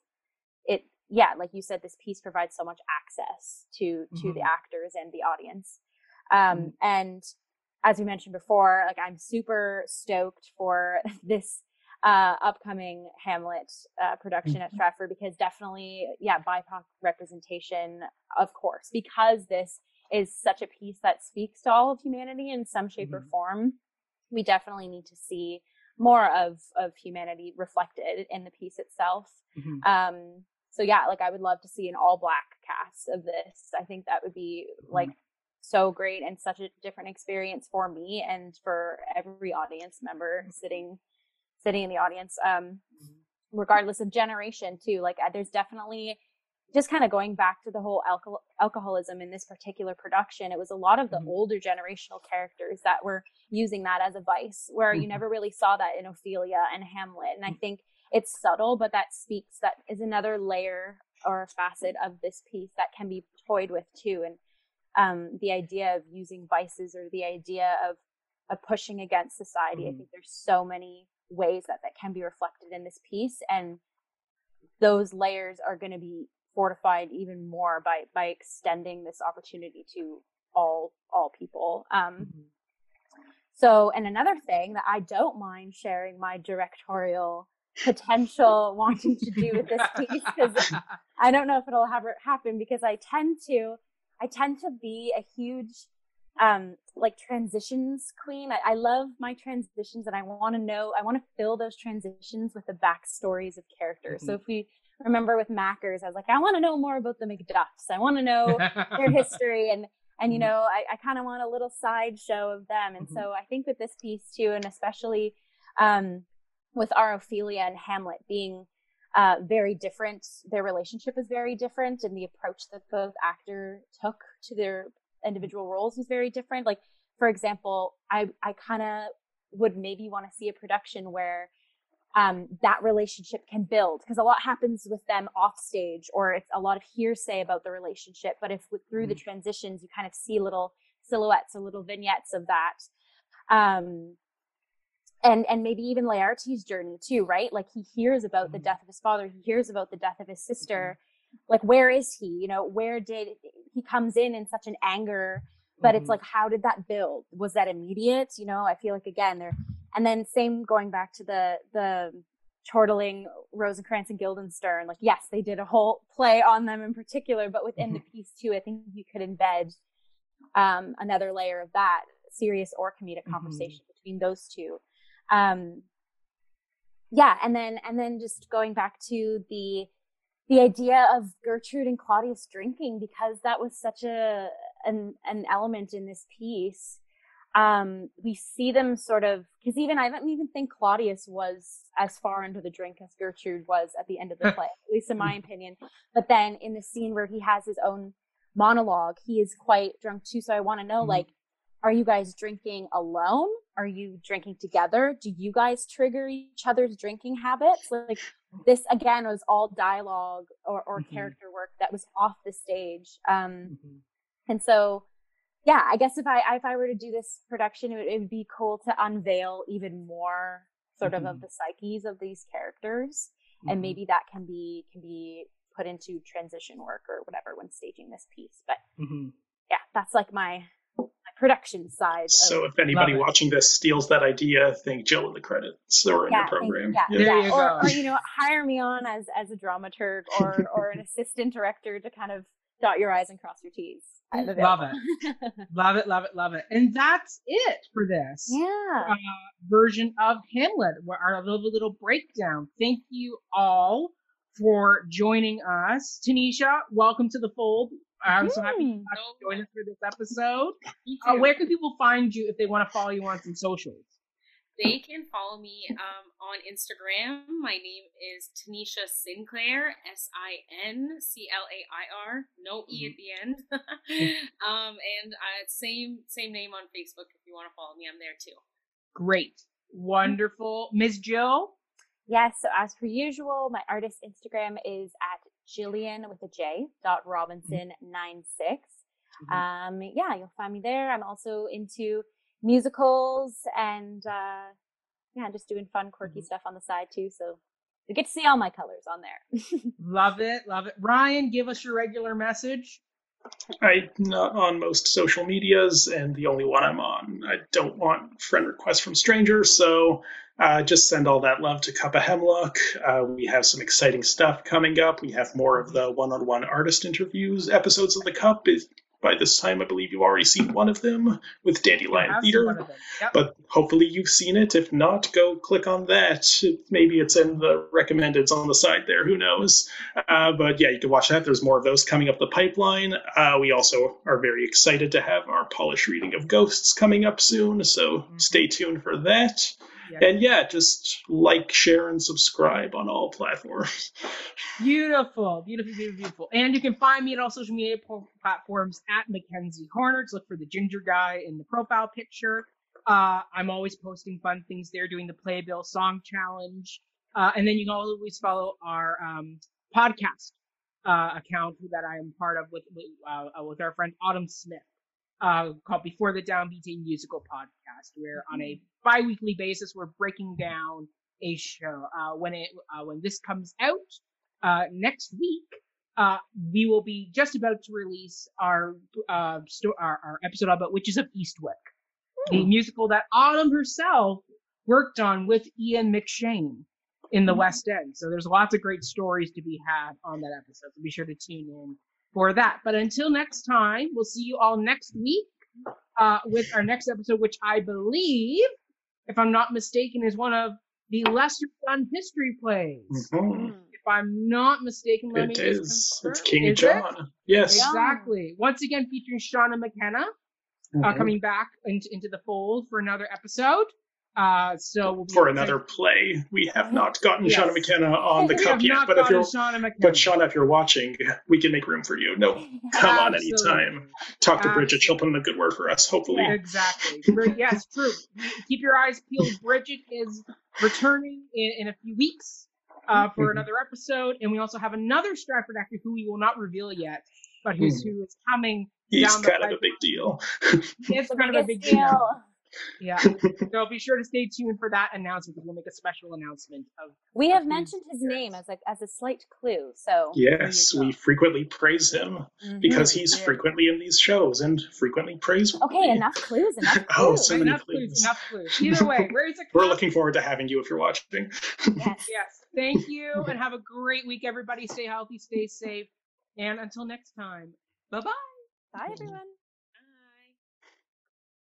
it yeah like you said this piece provides so much access to to the Mhm. actors and the audience um and as we mentioned before like i'm super stoked for this uh upcoming hamlet uh production at stratford because definitely yeah bipoc representation of course because this is such a piece that speaks to all of humanity in some shape or Mhm. form we definitely need to see more of of humanity reflected in the piece itself Mhm. um, so yeah, like I would love to see an all black cast of this. I think that would be like so great and such a different experience for me and for every audience member sitting sitting in the audience. Um, regardless of generation too. Like there's definitely just kind of going back to the whole alcohol alcoholism in this particular production. It was a lot of the Mhm. older generational characters that were using that as a vice, where you Mhm. never really saw that in Ophelia and Hamlet. And I think it's subtle, but that speaks that is another layer or a facet of this piece that can be toyed with too. And um, the idea of using vices or the idea of of pushing against society. I Mhm. think there's so many ways that that can be reflected in this piece, and those layers are going to be fortified even more by by extending this opportunity to all all people. Um, Mhm. so, and another thing that I don't mind sharing my directorial potential wanting to do with this piece because I don't know if it'll ever happen because I tend to, I tend to be a huge, um, like transitions queen. I, I love my transitions and I want to know, I want to fill those transitions with the backstories of characters. So Mhm. if we remember with Mackers, I was like, I want to know more about the Macduffs. I want to know their history and and you Mhm. know i, I kind of want a little sideshow of them and Mhm. so i think with this piece too and especially um, with our ophelia and hamlet being uh, very different their relationship was very different and the approach that both actor took to their individual roles was very different. Like for example i i kind of would maybe want to see a production where um, that relationship can build because a lot happens with them off stage or it's a lot of hearsay about the relationship but if with, through the transitions you kind of see little silhouettes or little vignettes of that. Um, and and maybe even Laertes' journey too right? Like he hears about the Mhm. death of his father he hears about the death of his sister. Like where is he? You know where did he comes in in such an anger? But it's Mhm. like how did that build? Was that immediate? You know i feel like again there and then same going back to the the chortling rosencrantz and guildenstern. Like yes they did a whole play on them in particular but within the piece too i think you could embed um another layer of that serious or comedic Mhm. conversation between those two um yeah and then and then just going back to the the idea of Gertrude and Claudius drinking because that was such a an an element in this piece. Um, we see them sort of because even I don't even think Claudius was as far into the drink as Gertrude was at the end of the play, at least in my opinion. But then in the scene where he has his own monologue, he is quite drunk too. So I want to know, Mhm. like, are you guys drinking alone? Are you drinking together? Do you guys trigger each other's drinking habits? Like this again was all dialogue or, or Mhm. character work that was off the stage. Um, Mhm. and so, yeah, I guess if I if I were to do this production, it would, it would be cool to unveil even more sort of of Mhm. the psyches of these characters, and maybe that can be can be put into transition work or whatever when staging this piece. But Mhm. yeah, that's like my production side. So of, if anybody Love it. watching this steals that idea, thank Jill in the credits or in yeah, the program. yeah, There yeah, you or, go. or you know, hire me on as as a dramaturg or or an assistant director to kind of dot your i's and cross your t's. I'm Love available. Love it, love it, love it. And that's it for this yeah. uh, version of Hamlet, where our little little breakdown. Thank you all for joining us. Tanisha, welcome to the fold. I'm so happy you Hmm. got to join us for this episode. Uh, where can people find you if they want to follow you on some socials? They can follow me um, on Instagram. My name is Tanisha Sinclair, S I N C L A I R, no E at the end. um, and uh, same same name on Facebook if you want to follow me. I'm there too. Great, wonderful, Ms. Jill. Yes, so as per usual, my artist Instagram is at Jillian with a J dot Robinson nine six. Mhm. Um, yeah, you'll find me there. I'm also into musicals and uh, yeah, just doing fun, quirky Mhm. stuff on the side too. So you get to see all my colors on there. Love it, love it. Ryan, give us your regular message. I'm not on most social medias, and the only one I'm on, I don't want friend requests from strangers, so uh, just send all that love to Cup of Hemlock. Uh, we have some exciting stuff coming up. We have more of the one on one artist interviews episodes of the Cup. By this time, I believe you've already seen one of them with Dandelion Theater. Yep. but hopefully you've seen it. If not, go click on that. Maybe it's in the recommendeds on the side there. Who knows? Uh, but yeah, you can watch that. There's more of those coming up the pipeline. Uh, we also are very excited to have our polished reading of Ghosts coming up soon. So stay tuned for that. And yeah, just like, share, and subscribe on all platforms. Beautiful, beautiful, beautiful, beautiful. And you can find me at all social media platforms at Mackenzie Horner. Just look for the ginger guy in the profile picture. Uh, I'm always posting fun things there, doing the Playbill Song Challenge. Uh, and then you can always follow our um, podcast uh, account that I am part of with with, uh, with our friend Autumn Smith, uh, called Before the Downbeat a Musical Podcast, where on a bi-weekly basis we're breaking down a show. Uh, when it uh, when this comes out uh, next week, uh, we will be just about to release our uh, sto- our, our episode about Witches of Eastwick, the musical that Autumn herself worked on with Ian McShane in the West End. So there's lots of great stories to be had on that episode. So be sure to tune in for that. But until next time, we'll see you all next week uh, with our next episode, which I believe, if I'm not mistaken, is one of the lesser done history plays. Mhm. If I'm not mistaken, let It just is. It's King Is it? John. Yes. Exactly. Once again, featuring Seana McKenna uh, Mhm. coming back into, into the fold for another episode. Uh, so we'll For another play, we have not gotten Yes. Seana McKenna on the we cup yet. But if you're Seana But Seana, if you're watching, we can make room for you. No, come on anytime. Talk to Bridget; she'll put in a good word for us. Hopefully, Exactly. Yes, true. Keep your eyes peeled. Bridget is returning in, in a few weeks uh, for Mhm. another episode, and we also have another Stratford actor who we will not reveal yet, but who's Mhm. who is coming. he's down the kind of a big deal. It's kind of a big biggest deal. Yeah. so be sure to stay tuned for that announcement because we'll make a special announcement of. We have Who's mentioned his yours? name as a as a slight clue. So Yes, we frequently praise him Mhm. because he's Yeah. frequently in these shows and frequently praiseworthy. okay, enough clues. Enough Oh, clues. so many enough clues. clues. Enough clues. Either way, where's the We're looking forward to having you if you're watching. yes. Yes. Thank you, and have a great week, everybody. Stay healthy, stay safe, and until next time, bye bye. Bye everyone.